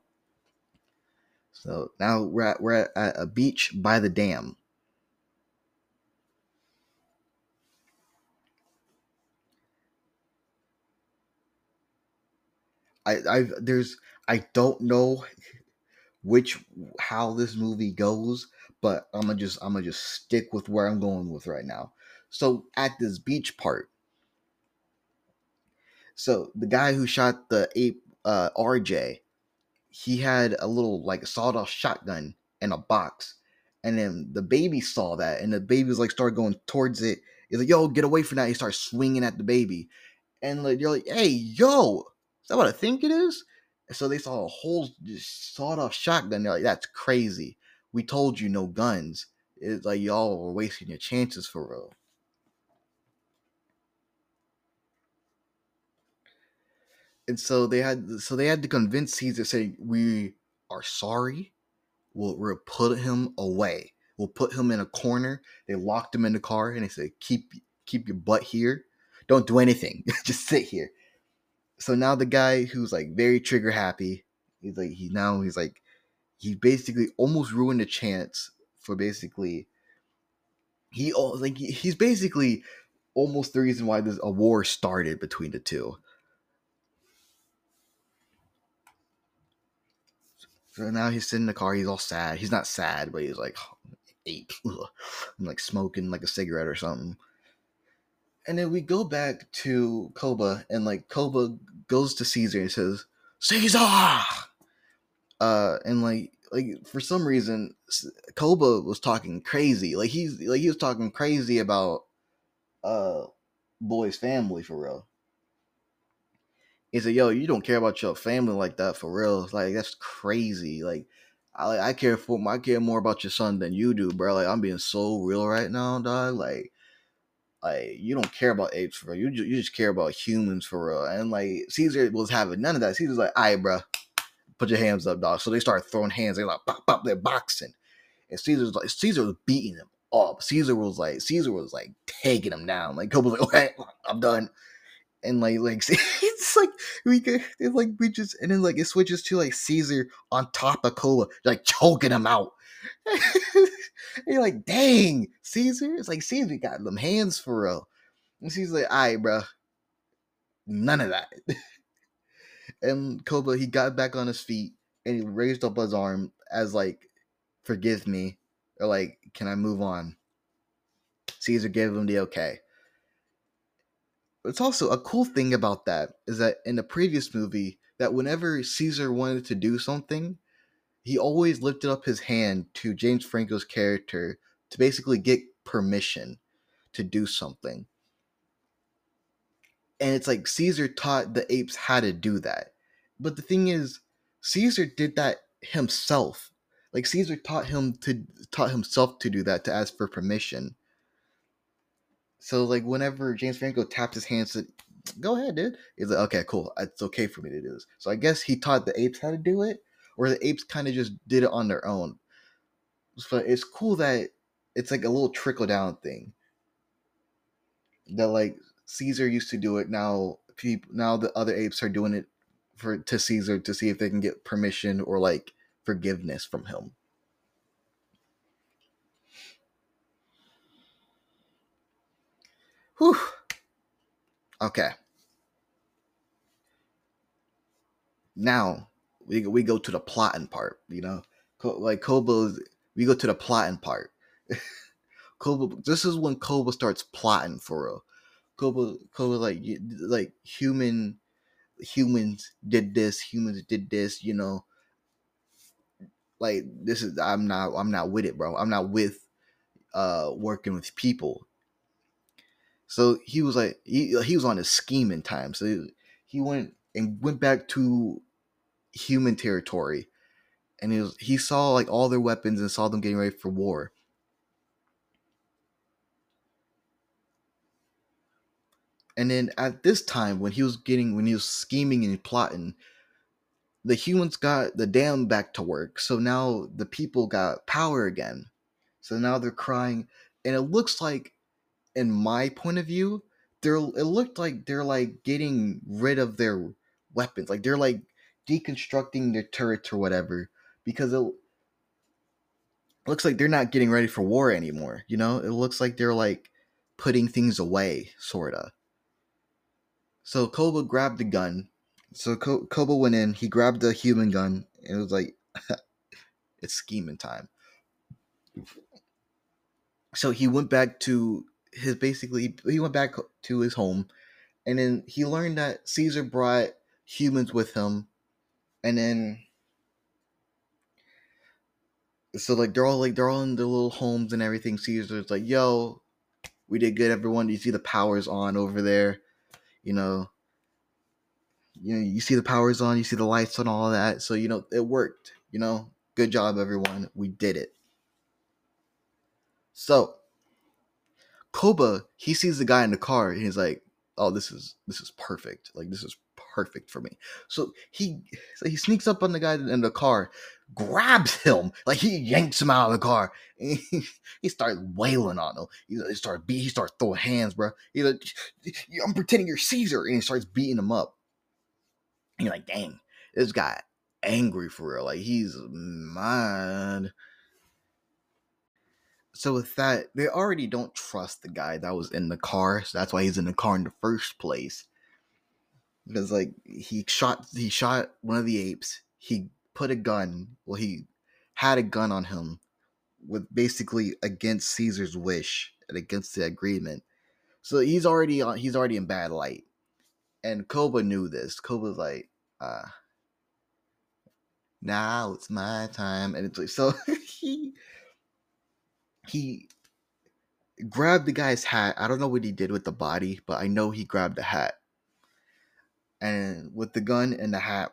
So now we're at we're at, at a beach by the dam. I I there's I don't know which how this movie goes, but I'm gonna just I'm gonna just stick with where I'm going with right now. So at this beach part, so the guy who shot the ape uh, RJ, he had a little like sawed-off shotgun in a box, and then the baby saw that, and the baby was like started going towards it. He's like, "Yo, get away from that!" He starts swinging at the baby, and like you're like, "Hey, yo, is that what I think it is?" So they saw a whole sawed off shotgun. They're like, that's crazy. We told you no guns. It's like y'all were wasting your chances for real. And so they had so they had to convince Caesar saying, We are sorry. We'll, we'll put him away. We'll put him in a corner. They locked him in the car and they said, Keep keep your butt here. Don't do anything. Just sit here. So now the guy who's like very trigger happy, he's like he now he's like he basically almost ruined the chance for basically he like he's basically almost the reason why this a war started between the two. So now he's sitting in the car. He's all sad. He's not sad, but he's like ape, and like smoking like a cigarette or something. And then we go back to Koba, and like Koba goes to Caesar and says, "Caesar," uh, and like like for some reason Koba was talking crazy. Like he's like he was talking crazy about uh boy's family for real. He said, "Yo, you don't care about your family like that for real. Like that's crazy. Like I I care for I care more about your son than you do, bro. Like I'm being so real right now, dog. Like like you don't care about apes for real. You just, you just care about humans for real. And like Caesar was having none of that. Caesar's like, "All right, bro, put your hands up, dog." So they start throwing hands. They're like, "Pop, pop!" They're boxing, and Caesar's like, Caesar was beating him up. Caesar was like, Caesar was like taking him down. Like Koba was like, "Okay, I'm done." And like, like it's like we could, it's like we just, and then like it switches to like Caesar on top of Koba, like choking him out. you're like, dang, Caesar. It's like Caesar got them hands for real. And she's like, all right, bro. None of that. and Koba, he got back on his feet and he raised up his arm as like, forgive me. Or like, can I move on? Caesar gave him the okay. It's also a cool thing about that is that in the previous movie, that whenever Caesar wanted to do something, he always lifted up his hand to James Franco's character to basically get permission to do something. And it's like Caesar taught the apes how to do that. But the thing is, Caesar did that himself. Like Caesar taught him to taught himself to do that to ask for permission. So like whenever James Franco tapped his hand said, "Go ahead, dude," he's like, "Okay, cool. It's okay for me to do this." So I guess he taught the apes how to do it, or the apes kind of just did it on their own. But it's cool that it's like a little trickle down thing. That like Caesar used to do it now. People now the other apes are doing it for to Caesar to see if they can get permission or like forgiveness from him. Whew. Okay. Now we we go to the plotting part. You know, like Koba, we go to the plotting part. Koba, this is when Koba starts plotting for real. Koba, Koba, like like human, humans did this, humans did this. You know, like this is I'm not I'm not with it, bro. I'm not with uh working with people. So he was like he he was on his scheming time. So he, he went and went back to human territory. And he was he saw like all their weapons and saw them getting ready for war. And then at this time when he was getting when he was scheming and plotting the humans got the dam back to work. So now the people got power again. So now they're crying. And it looks like in my point of view they're it looked like they're like getting rid of their weapons. Like they're like deconstructing their turrets or whatever because it looks like they're not getting ready for war anymore. You know, it looks like they're like putting things away, sorta. So Koba grabbed the gun. So Ko- Koba went in. He grabbed the human gun. And it was like, it's scheming time. So he went back to his basically he went back to his home, and then he learned that Caesar brought humans with him and then so like they're all like they're all in their little homes and everything. Caesar's like, "Yo, we did good, everyone. You see the powers on over there, you know." you know, you see the powers on, you see the lights on, all that. So you know, it worked. You know, good job, everyone. We did it. So Koba, he sees the guy in the car, and he's like, "Oh, this is this is perfect. Like this is perfect for me." So he so he sneaks up on the guy in the car, grabs him, like he yanks him out of the car. He, he starts wailing on him. He, he starts beat. He starts throwing hands, bro. He's like, "I'm pretending you're Caesar," and he starts beating him up. And you're like, "Dang, this guy angry for real. Like he's mad." So with that, they already don't trust the guy that was in the car. So that's why he's in the car in the first place. Because like he shot he shot one of the apes. He put a gun. Well, he had a gun on him with basically against Caesar's wish and against the agreement. So he's already on he's already in bad light. And Koba knew this. Koba's like, uh now it's my time. And it's like so he he grabbed the guy's hat. I don't know what he did with the body, but I know he grabbed the hat. And with the gun and the hat,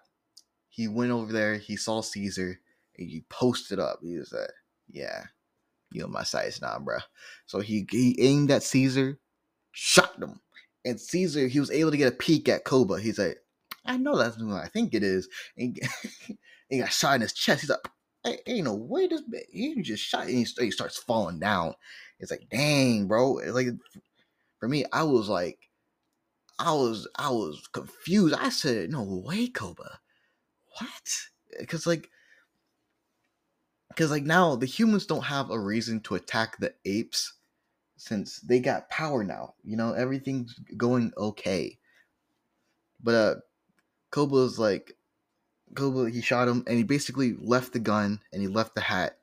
he went over there. He saw Caesar and he posted up. He was like, "Yeah, you on my size now, bro." So he he aimed at Caesar, shot him, and Caesar he was able to get a peek at Koba. He's like, "I know that's what I think it is." And he, he got shot in his chest. He's like, "Hey, ain't no way this bit he just shot." And he, he starts falling down. It's like, dang, bro. It's like for me, I was like, I was I was confused. I said, "No way, Koba." What? Because like, because like now the humans don't have a reason to attack the apes since they got power now. You know, everything's going okay. But uh, Koba's like, Koba he shot him and he basically left the gun and he left the hat.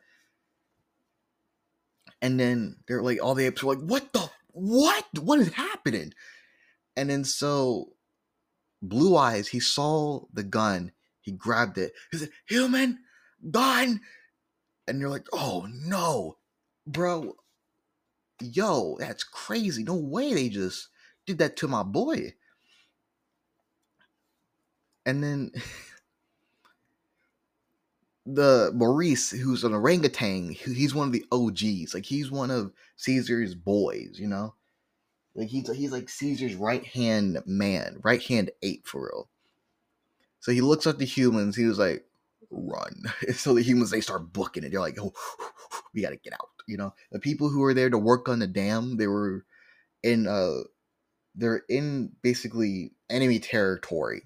And then they're like, all the apes were like, "What the what? What is happening?" And then so, Blue Eyes he saw the gun he grabbed it. He said, Human, gun. And you're like, oh no, bro. Yo, that's crazy. No way they just did that to my boy. And then the Maurice, who's an orangutan, he's one of the OGs. Like he's one of Caesar's boys, you know? Like he's he's like Caesar's right hand man, right hand ape for real. So he looks at the humans. He was like, run. so the humans, they start booking it. They're like, oh, we got to get out. You know, the people who were there to work on the dam, they were in, uh, they're in basically enemy territory.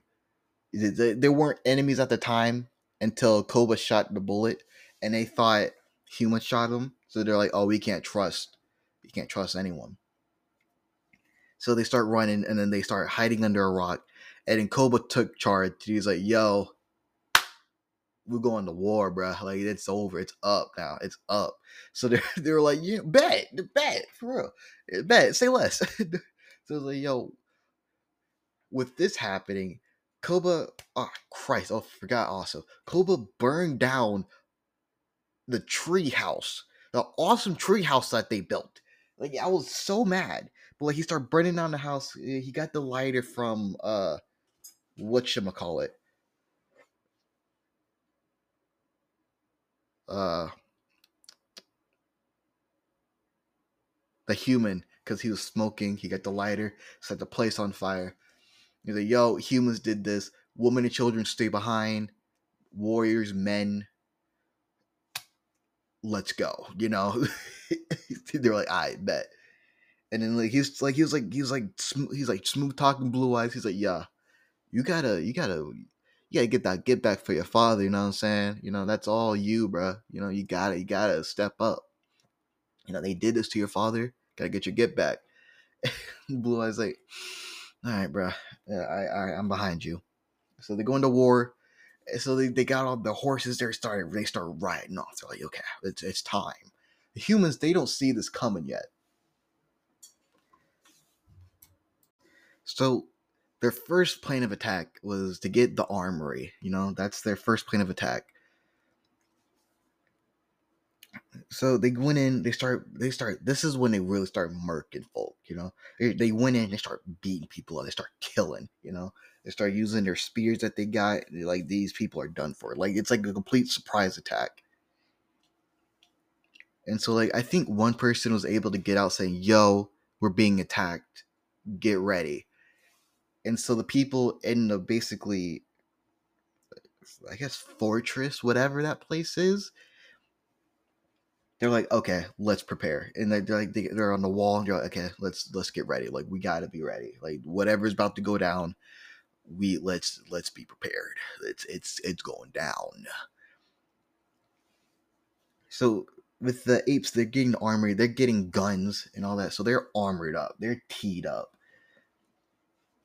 They, they weren't enemies at the time until Koba shot the bullet and they thought humans shot them. So they're like, oh, we can't trust, we can't trust anyone. So they start running and then they start hiding under a rock and then Koba took charge. He's like, yo, we're going to war, bro. Like it's over. It's up now. It's up. So they're they're like, yeah, bet, bet, for real. Eh, bet, say less. so it's like, yo, with this happening, Koba, oh Christ, oh forgot also. Koba burned down the tree house. The awesome tree house that they built. Like I was so mad. But like he started burning down the house. Eh, he got the lighter from uh what call it? Uh, the human because he was smoking. He got the lighter, set the place on fire. He's like, "Yo, humans did this. Women and children stay behind. Warriors, men. Let's go." You know, they're like, "I bet." And then like he's like he was like he was like he's like smooth talking blue eyes. He's like, "Yeah, you gotta you gotta you gotta get that get back for your father. You know what I'm saying? You know that's all you, bro. You know you gotta you gotta step up. You know they did this to your father. Gotta get your get back. Blue Eyes like, all right, bro. Yeah, I, I I'm behind you. So they go into war. So they, they got all the horses there. Started they start riding off. They're like, okay, it's it's time. The humans they don't see this coming yet. So their first plan of attack was to get the armory. You know, that's their first plan of attack. So they went in. They start. They start. This is when they really start murking folk. You know, they, they went in. They start beating people up. They start killing. You know, They start using their spears that they got. Like these people are done for. Like it's like a complete surprise attack. And so like I think one person was able to get out saying, "Yo, we're being attacked. Get ready." And so the people in the basically I guess fortress, whatever that place is, they're like, okay, let's prepare, and they're like, they, are on the wall, and you're like, okay, let's let's get ready. Like we got to be ready. Like whatever's about to go down, we let's let's be prepared. It's it's it's going down. So with the apes, they're getting armored, they're getting guns and all that, so they're armored up, they're teed up.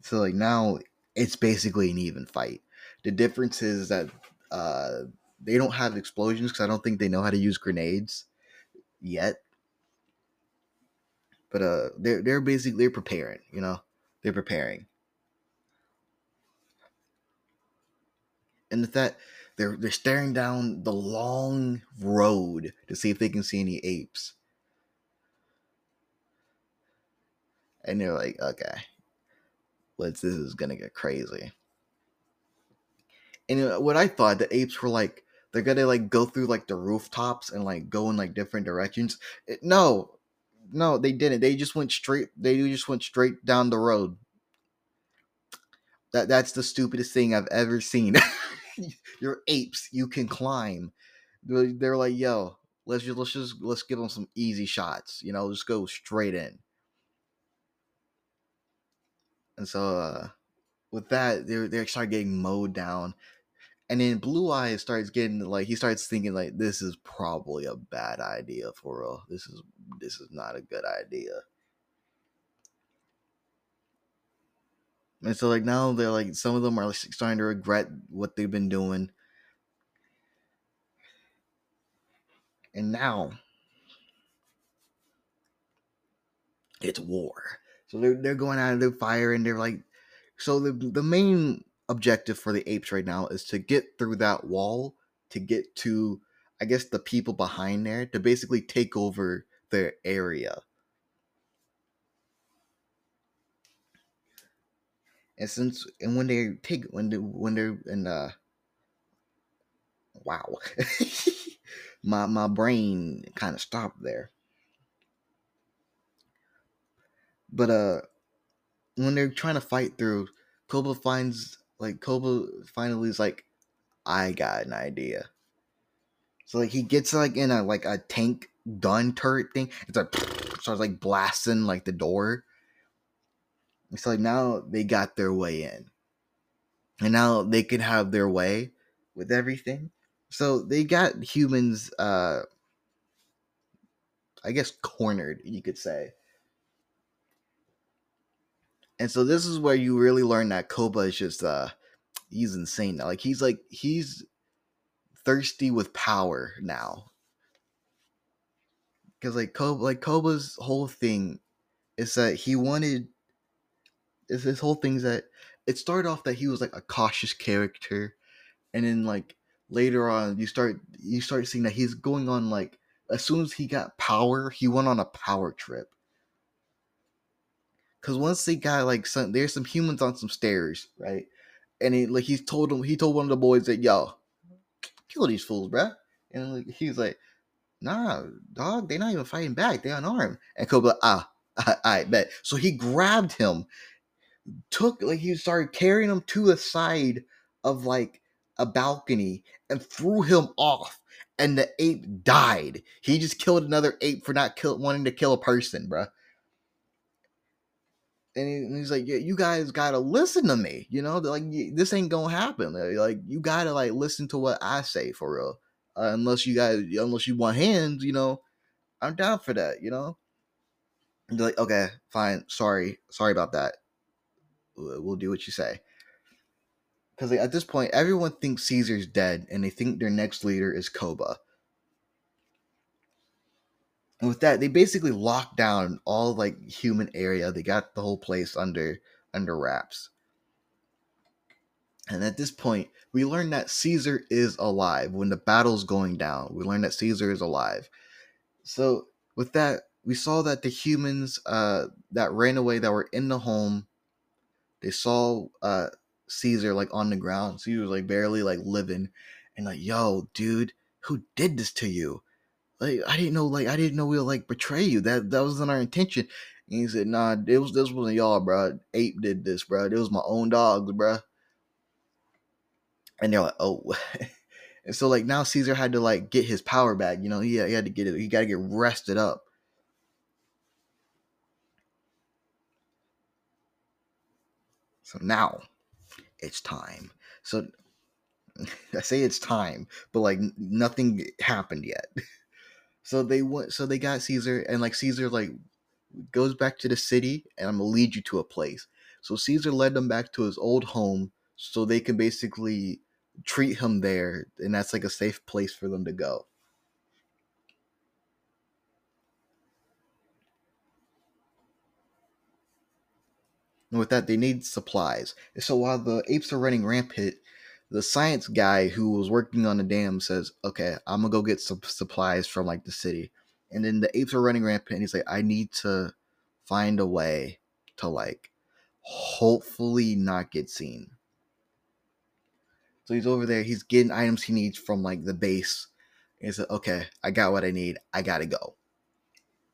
So like now, it's basically an even fight. The difference is that uh, they don't have explosions because I don't think they know how to use grenades yet. But uh, they're they're basically they're preparing. You know, they're preparing. And with that, they're they're staring down the long road to see if they can see any apes. And they're like, okay, let's this is gonna get crazy. And uh, what I thought the apes were like they're gonna like go through like the rooftops and like go in like different directions. It, no, no, they didn't. They just went straight. They just went straight down the road. That that's the stupidest thing I've ever seen. You're apes. You can climb. They're, they're like, yo, let's just let's just let's give them some easy shots. You know, just go straight in. And so uh with that, they they start getting mowed down. And then Blue Eyes starts getting like he starts thinking like this is probably a bad idea for real. This is this is not a good idea. And so like now they're like some of them are like starting to regret what they've been doing. And now it's war. So they're they're going out of their fire and they're like so the the main objective for the apes right now is to get through that wall to get to I guess the people behind there to basically take over their area. And since and when they take when they when they're in uh wow my my brain kind of stopped there. But uh when they're trying to fight through, Koba finds like Koba finally is like, I got an idea. So like he gets like in a like a tank gun turret thing. It's like starts like blasting like the door. It's like now they got their way in. And now they can have their way with everything. So they got humans uh I guess cornered, you could say. And so this is where you really learn that Koba is just uh he's insane now. Like he's like he's thirsty with power now. Cause like Koba like Koba's whole thing is that he wanted is his whole thing is that it started off that he was like a cautious character and then like later on you start you start seeing that he's going on like as soon as he got power he went on a power trip because once they got like some, there's some humans on some stairs, right? And he like he's told him he told one of the boys that yo, kill these fools, bruh. And like, he's like, nah, dog, they're not even fighting back. They're unarmed. And Koba like, ah, I, I bet. So he grabbed him, took like he started carrying him to the side of like a balcony and threw him off. And the ape died. He just killed another ape for not kill, wanting to kill a person, bruh and he's like, yeah, you guys gotta listen to me. You know, like this ain't gonna happen. Like you gotta like listen to what I say for real. Uh, unless you guys, unless you want hands, you know, I'm down for that. You know. And they're like, okay, fine, sorry, sorry about that. We'll do what you say. Because like, at this point, everyone thinks Caesar's dead, and they think their next leader is Koba. And with that, they basically locked down all like human area. They got the whole place under under wraps. And at this point, we learn that Caesar is alive. When the battle's going down, we learn that Caesar is alive. So with that, we saw that the humans uh, that ran away, that were in the home, they saw uh, Caesar like on the ground. Caesar was like barely like living, and like, yo, dude, who did this to you? Like, I didn't know, like, I didn't know we would like betray you. That that wasn't our intention. And he said, nah, it was this wasn't y'all, bro. Ape did this, bro. It was my own dogs, bro. And they're like, oh. and so like now Caesar had to like get his power back. You know, he, he had to get it. He got to get rested up. So now it's time. So I say it's time, but like nothing happened yet. So they went. So they got Caesar, and like Caesar like goes back to the city, and I'm gonna lead you to a place. So Caesar led them back to his old home, so they can basically treat him there, and that's like a safe place for them to go. And with that, they need supplies. And so while the apes are running rampant, the science guy who was working on the dam says, "Okay, I'm gonna go get some supplies from like the city." And then the apes are running rampant, and he's like, "I need to find a way to like, hopefully not get seen." So he's over there. He's getting items he needs from like the base. And he said, "Okay, I got what I need. I gotta go."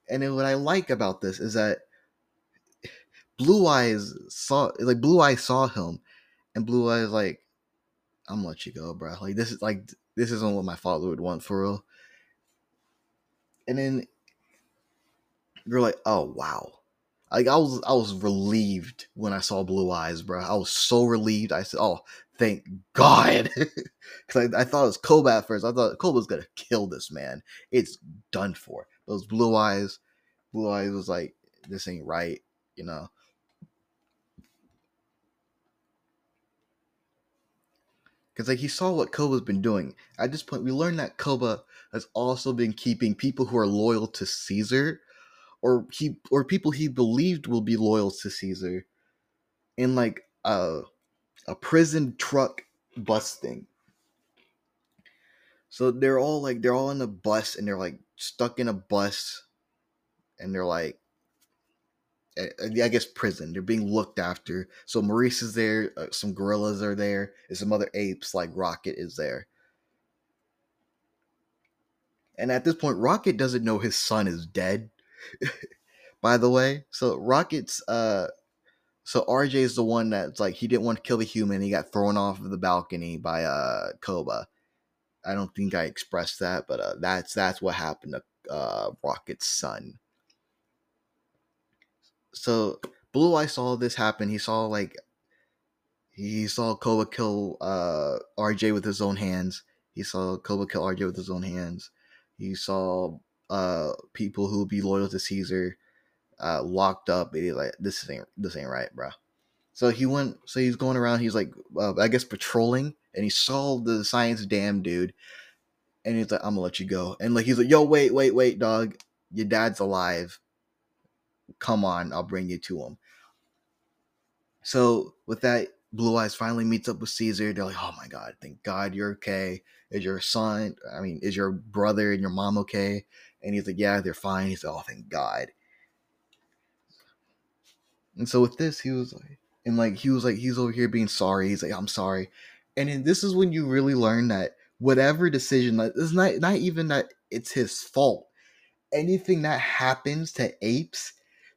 And then what I like about this is that Blue Eyes saw like Blue Eyes saw him, and Blue Eyes like, I'm gonna let you go, bro. Like this is like this isn't what my father would want for real. And then you're like, oh wow. Like I was I was relieved when I saw Blue Eyes, bro. I was so relieved. I said, oh, thank God. Because I, I, thought it was Koba at first. I thought Koba was gonna kill this man. It's done for. Those blue eyes, blue eyes was like, this ain't right, you know. Because like he saw what Koba's been doing. At this point, we learned that Koba has also been keeping people who are loyal to Caesar, or he or people he believed will be loyal to Caesar, in like a a prison truck bus thing. So they're all like they're all in a bus and they're like stuck in a bus, and they're like I guess prison. They're being looked after. So Maurice is there. Uh, some gorillas are there. And some other apes like Rocket is there. And at this point, Rocket doesn't know his son is dead. By the way, so Rocket's uh, so RJ is the one that's like he didn't want to kill the human. He got thrown off of the balcony by uh Koba. I don't think I expressed that, but uh, that's that's what happened to uh Rocket's son so Blue Eye saw this happen. He saw like he saw Koba kill uh, RJ with his own hands. He saw Koba kill RJ with his own hands. He saw uh, people who be loyal to Caesar uh, locked up. And he's like, this ain't this ain't right, bro. So he went. So he's going around. He's like, uh, I guess patrolling, and he saw the science dam dude, and he's like, I'm gonna let you go. And like he's like, Yo, wait, wait, wait, dog. Your dad's alive come on, I'll bring you to him. So with that, Blue Eyes finally meets up with Caesar. They're like, oh my God, thank God you're okay. Is your son, I mean, is your brother and your mom okay? And he's like, yeah, they're fine. He's like, oh, thank God. And so with this, he was like, and like, he was like, he's over here being sorry. He's like, I'm sorry. And then this is when you really learn that whatever decision, like, it's not, not even that it's his fault. Anything that happens to apes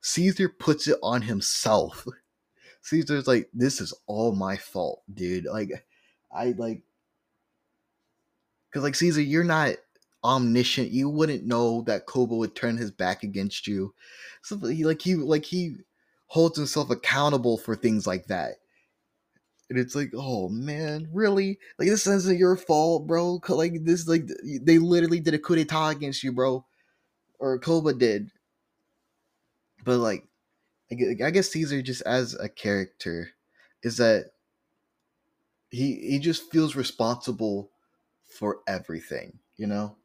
Caesar puts it on himself. Caesar's like, this is all my fault, dude. Like, I like, because like Caesar, you're not omniscient. You wouldn't know that Koba would turn his back against you. So he like he like he holds himself accountable for things like that. And it's like, oh man, really? Like this isn't your fault, bro. Like this, like they literally did a coup d'état against you, bro, or Koba did but like I guess Caesar just as a character is that he he just feels responsible for everything, you know?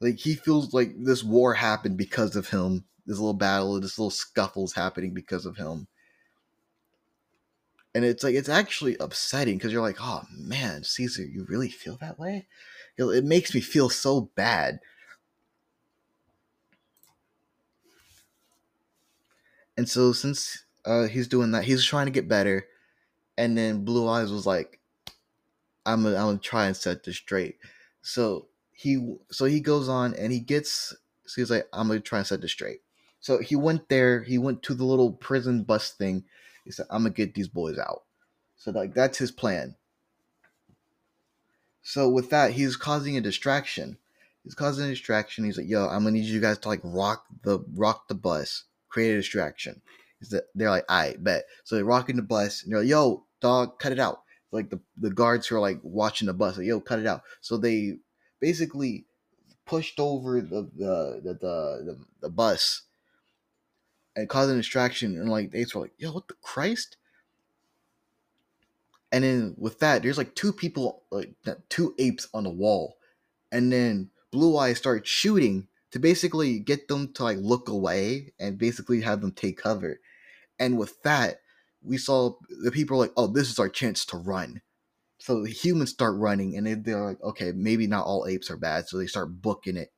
Like he feels like this war happened because of him. This little battle, this little scuffle's happening because of him. And it's like it's actually upsetting because you're like, oh man, Caesar, you really feel that way? It makes me feel so bad And so since uh, he's doing that, he's trying to get better. and then Blue Eyes was like, "I'm gonna, I'm gonna try and set this straight." So he so he goes on and he gets so he's like, "I'm gonna try and set this straight." So he went there. He went to the little prison bus thing. He said, "I'm gonna get these boys out." So like that's his plan. So with that, he's causing a distraction. He's causing a distraction. He's like, "Yo, I'm gonna need you guys to like rock the rock the bus, create a distraction." He's that they're like, "I bet." So they're rocking the bus, and they're like, "Yo, dog, cut it out." Like the the guards who are like watching the bus, like, "Yo, cut it out." So they basically pushed over the the the the, the, the bus and caused a distraction, and like they were like, "Yo, what the Christ?" And then with that, there's like two people, like two apes on the wall, and then Blue Eyes starts shooting to basically get them to like look away and basically have them take cover. And with that, we saw the people like, "Oh, this is our chance to run." So the humans start running, and they, they're like, "Okay, maybe not all apes are bad," so they start booking it.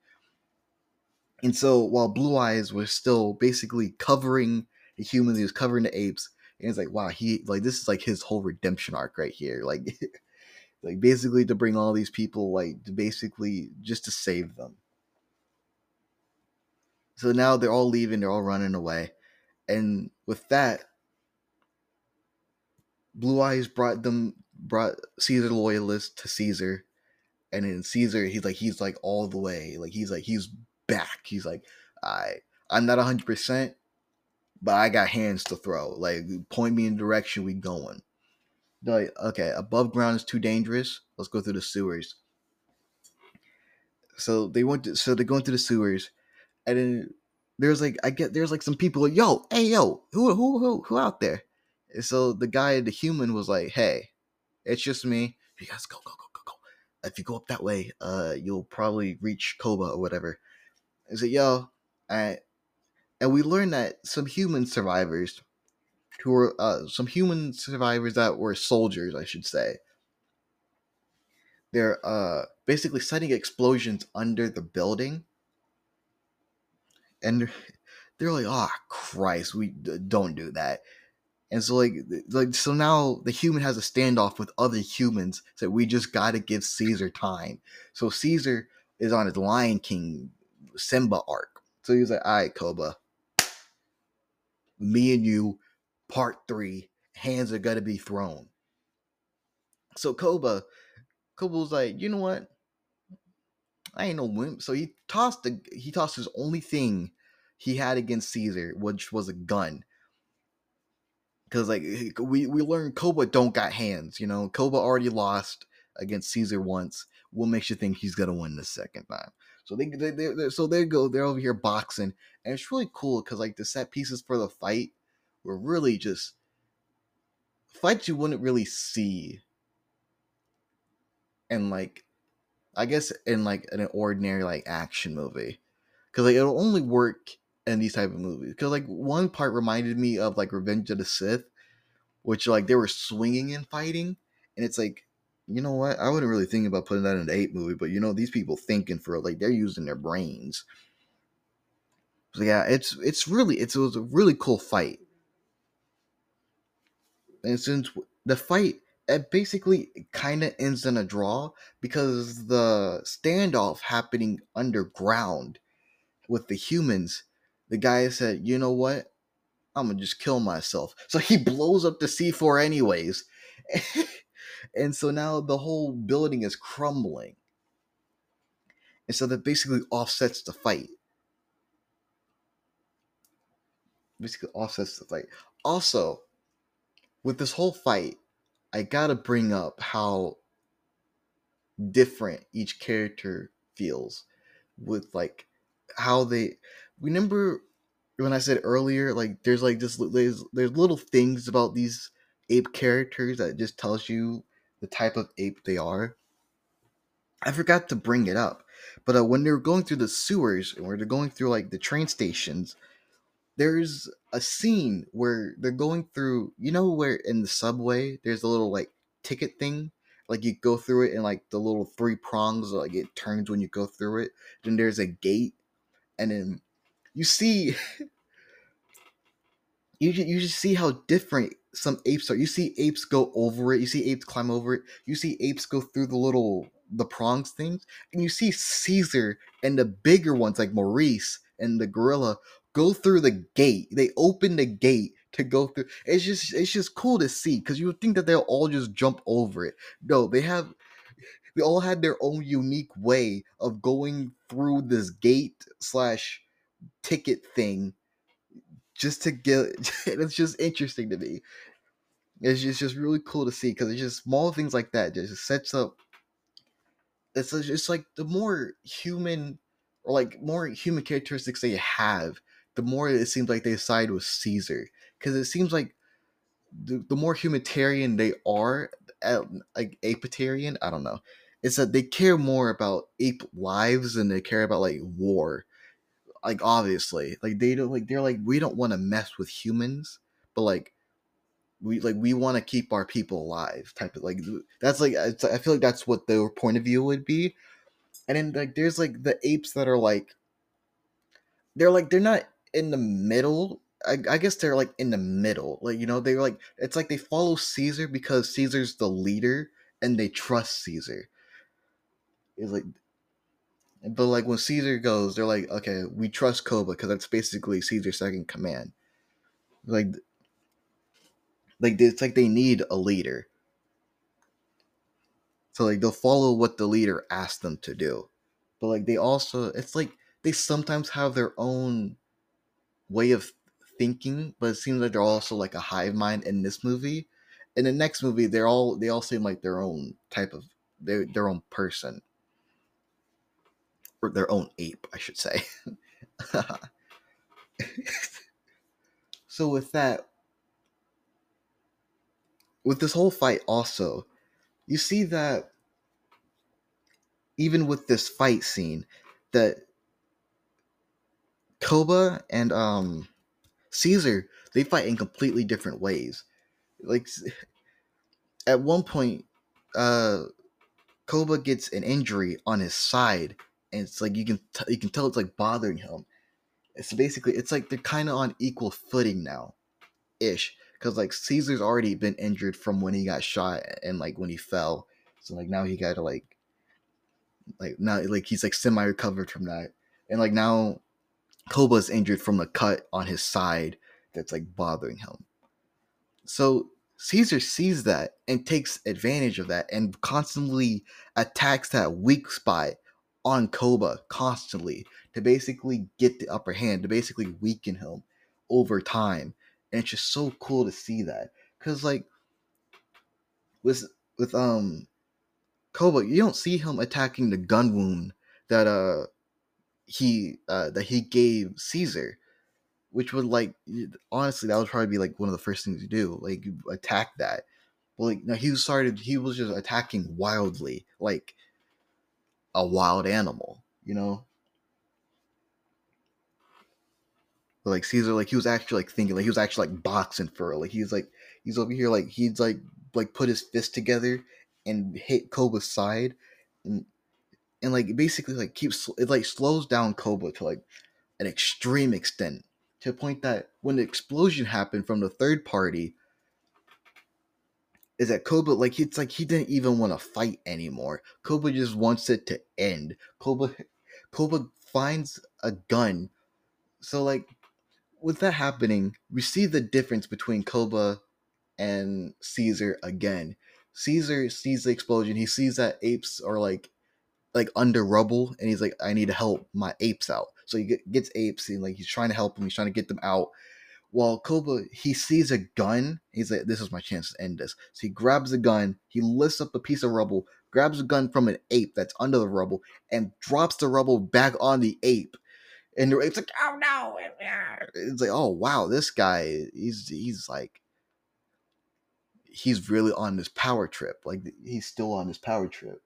And so while Blue Eyes was still basically covering the humans, he was covering the apes and it's like wow he like this is like his whole redemption arc right here like like basically to bring all these people like to basically just to save them so now they're all leaving they're all running away and with that blue eyes brought them brought caesar loyalist to caesar and then caesar he's like he's like all the way like he's like he's back he's like i i'm not 100% but I got hands to throw. Like, point me in the direction we going. They're like, okay, above ground is too dangerous. Let's go through the sewers. So they went to, so they're going through the sewers, and then there's like I get there's like some people like, yo, hey yo, who who who who out there? And so the guy, the human, was like, hey, it's just me. You guys go go go go go. If you go up that way, uh, you'll probably reach Koba or whatever. I said, yo, I and we learned that some human survivors who were uh, some human survivors that were soldiers i should say they're uh, basically setting explosions under the building and they're like oh christ we don't do that and so like like so now the human has a standoff with other humans so we just gotta give caesar time so caesar is on his lion king simba arc so he's like all right koba me and you, part three, hands are gonna be thrown. So Koba, Koba was like, you know what? I ain't no wimp. So he tossed the he tossed his only thing he had against Caesar, which was a gun. Cause like we we learned Koba don't got hands, you know. Koba already lost against Caesar once. What makes you think he's gonna win the second time? So they, they, they so they go they're over here boxing, and it's really cool because like the set pieces for the fight were really just fights you wouldn't really see, and like I guess in like an ordinary like action movie, because like it'll only work in these type of movies. Because like one part reminded me of like Revenge of the Sith, which like they were swinging and fighting, and it's like you know what? I wouldn't really think about putting that in an eight movie, but you know, these people thinking for like they're using their brains. So yeah, it's it's really it's, it was a really cool fight. And since the fight it basically kind of ends in a draw because the standoff happening underground with the humans, the guy said, "You know what? I'm gonna just kill myself." So he blows up the C4 anyways. And so now the whole building is crumbling. And so that basically offsets the fight. Basically offsets the fight. Also, with this whole fight, I gotta bring up how different each character feels with like how they remember when I said earlier, like there's like this there's there's little things about these ape characters that just tells you the type of ape they are. I forgot to bring it up, but uh, when they're going through the sewers and where they're going through like the train stations, there's a scene where they're going through. You know where in the subway there's a little like ticket thing, like you go through it and like the little three prongs, like it turns when you go through it. Then there's a gate, and then you see. you you just see how different some apes are you see apes go over it, you see apes climb over it, you see apes go through the little the prongs things, and you see Caesar and the bigger ones like Maurice and the gorilla go through the gate. They open the gate to go through. It's just it's just cool to see because you would think that they'll all just jump over it. No, they have they all had their own unique way of going through this gate slash ticket thing just to get it's just interesting to me. It's just, just really cool to see because it's just small things like that just sets up it's just like the more human or like more human characteristics they have the more it seems like they side with caesar. Because it seems like the, the more humanitarian they are like apitarian i don't know. It's that they care more about ape lives than they care about like war like obviously like they don't like they're like we don't want to mess with humans but like we like we want to keep our people alive type of like that's like it's, i feel like that's what their point of view would be. And then like there's like the apes that are like they're like they're not in the middle I, I guess they're like in the middle like you know they're like it's like they follow caesar because caesar's the leader and they trust caesar. It's like but like when caesar goes they're like okay we trust koba because that's basically caesar's second command like like it's like they need a leader. So like they'll follow what the leader asks them to do. But like they also it's like they sometimes have their own way of thinking, but it seems like they're also like a hive mind in this movie. In the next movie, they're all they all seem like their own type of their their own person. Or their own ape, I should say. so with that, with this whole fight also you see that even with this fight scene that koba and um caesar they fight in completely different ways like at one point uh koba gets an injury on his side and it's like you can t- you can tell it's like bothering him it's basically it's like they're kind of on equal footing now ish because like Caesar's already been injured from when he got shot and like when he fell. So like now he got to like like now like he's like semi recovered from that, and like now Koba's injured from the cut on his side that's like bothering him. So Caesar sees that and takes advantage of that and constantly attacks that weak spot on Koba constantly to basically get the upper hand, to basically weaken him over time and it's just so cool to see that because like with with um Koba, you don't see him attacking the gun wound that uh he uh that he gave Caesar, which would like honestly that would probably be like one of the first things you do, like attack that. But like no, he started he was just attacking wildly, like a wild animal, you know. But like Caesar, like he was actually like thinking, like he was actually like boxing for Like he's like he's over here, like he's like like put his fist together and hit Koba's side, and and like basically like keeps it like slows down Koba to like an extreme extent to the point that when the explosion happened from the third party, is that Koba like it's like he didn't even want to fight anymore. Koba just wants it to end. Koba Koba finds a gun. So like with that happening, we see the difference between Koba and Caesar again. Caesar sees the explosion. He sees that apes are like like under rubble, and he's like, "I need to help my apes out." So he gets apes, and like he's trying to help them. He's trying to get them out. While Koba, he sees a gun. He's like, "This is my chance to end this." So he grabs a gun. He lifts up a piece of rubble, grabs a gun from an ape that's under the rubble, and drops the rubble back on the ape and it's like, oh no, it's like, oh wow, this guy, he's he's like, he's really on this power trip. Like he's still on this power trip.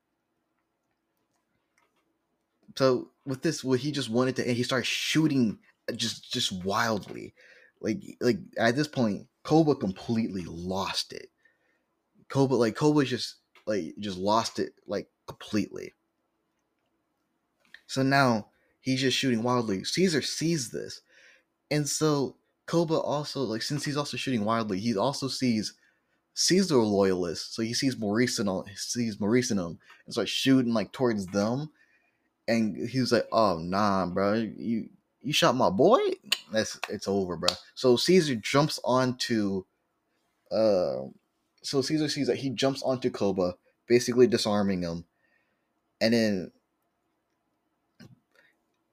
So with this, what he just wanted to, and he started shooting uh, just just wildly, like like at this point, Koba completely lost it. Koba like Koba just like just lost it like completely. So now he's just shooting wildly. Caesar sees this. And so Koba also like since he's also shooting wildly, he also sees Caesar loyalists. So he sees Maurice in on sees Maurice in them and starts shooting like towards them. And he's like, "Oh nah, bro, you you shot my boy. That's it's over, bro." So Caesar jumps onto, uh, so Caesar sees that he jumps onto Koba, basically disarming him, and then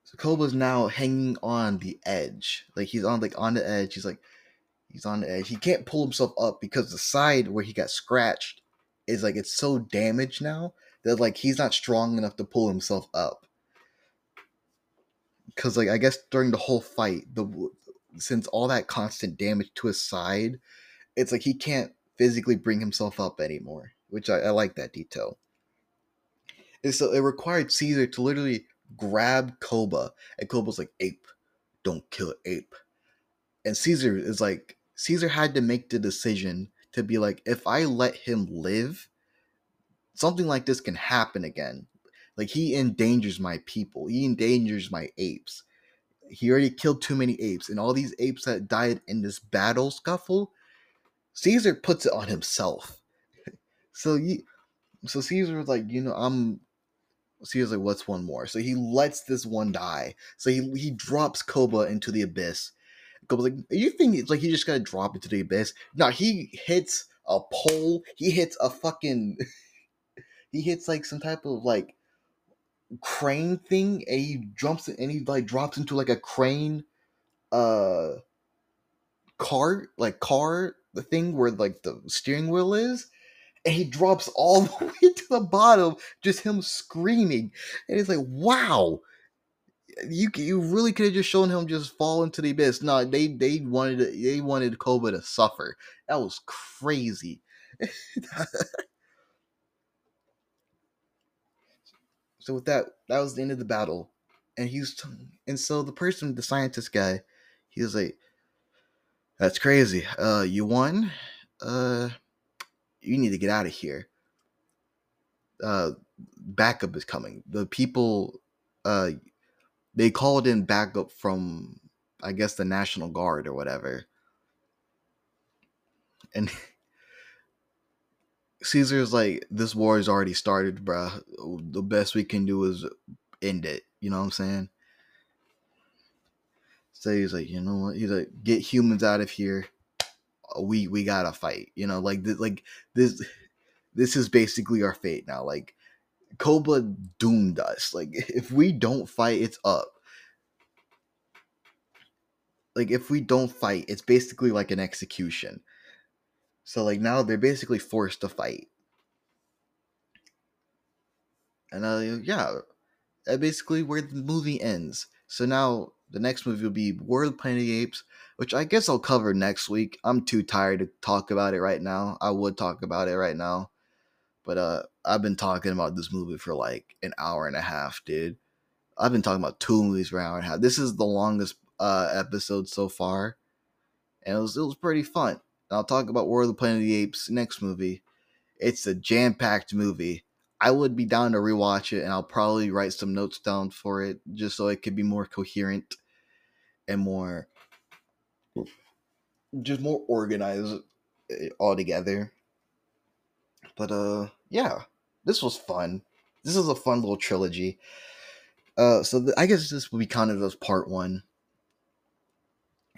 so Koba's now hanging on the edge. Like he's on like on the edge. He's like he's on the edge. He can't pull himself up because the side where he got scratched is like it's so damaged now that like he's not strong enough to pull himself up. Cause like I guess during the whole fight, the since all that constant damage to his side, it's like he can't physically bring himself up anymore. Which I, I like that detail. And so it required Caesar to literally grab Koba, and Koba's like, "Ape, don't kill ape." And Caesar is like, Caesar had to make the decision to be like, if I let him live, something like this can happen again. Like he endangers my people. He endangers my apes. He already killed too many apes, and all these apes that died in this battle scuffle, Caesar puts it on himself. so you, so Caesar was like, you know, I'm Caesar's like, what's one more? So he lets this one die. So he he drops Koba into the abyss. Koba's like, you think it's like he just gotta drop into the abyss? No, he hits a pole. He hits a fucking. he hits like some type of like crane thing, and he jumps and he like drops into like a crane, uh, car like car the thing where like the steering wheel is and he drops all the way to the bottom, just him screaming. And it's like, wow, you you really could have just shown him just fall into the abyss. No, they they wanted they wanted Koba to suffer. That was crazy. so with that, that was the end of the battle, and he's t- and so the person, the scientist guy, he was like, "That's crazy. Uh, you won. Uh." you need to get out of here. Uh, backup is coming. The people, uh, they called in backup from, I guess, the National Guard or whatever. And Caesar's like, this war has already started, bruh. The best we can do is end it. You know what I'm saying? So he's like, you know what? He's like, get humans out of here we we gotta fight. You know, like th- like this this is basically our fate now. Like Koba doomed us. Like if we don't fight, it's up. Like if we don't fight, it's basically like an execution. So like now they're basically forced to fight. And uh yeah, that basically where the movie ends. So now the next movie will be War of the Planet of the Apes, which I guess I'll cover next week. I'm too tired to talk about it right now. I would talk about it right now. But uh I've been talking about this movie for like an hour and a half, dude. I've been talking about two movies for an hour and a half. This is the longest uh episode so far. And it was it was pretty fun. And I'll talk about War of the Planet of the Apes next movie. It's a jam-packed movie. I would be down to rewatch it and I'll probably write some notes down for it just so it could be more coherent and more just more organized eh, altogether. But uh yeah, this was fun. This is a fun little trilogy. Uh so th- I guess this will be counted as part 1.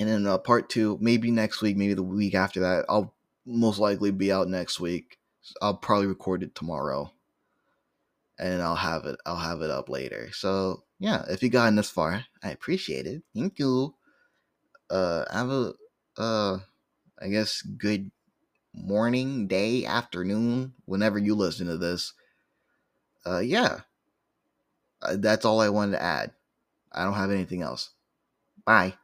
And then uh, part 2 maybe next week, maybe the week after that. I'll most likely be out next week. I'll probably record it tomorrow and I'll have it I'll have it up later. So yeah, if you gotten this far, I appreciate it. Thank you. Uh have a uh I guess good morning, day, afternoon, whenever you listen to this. Uh yeah. Uh, that's all I wanted to add. I don't have anything else. Bye.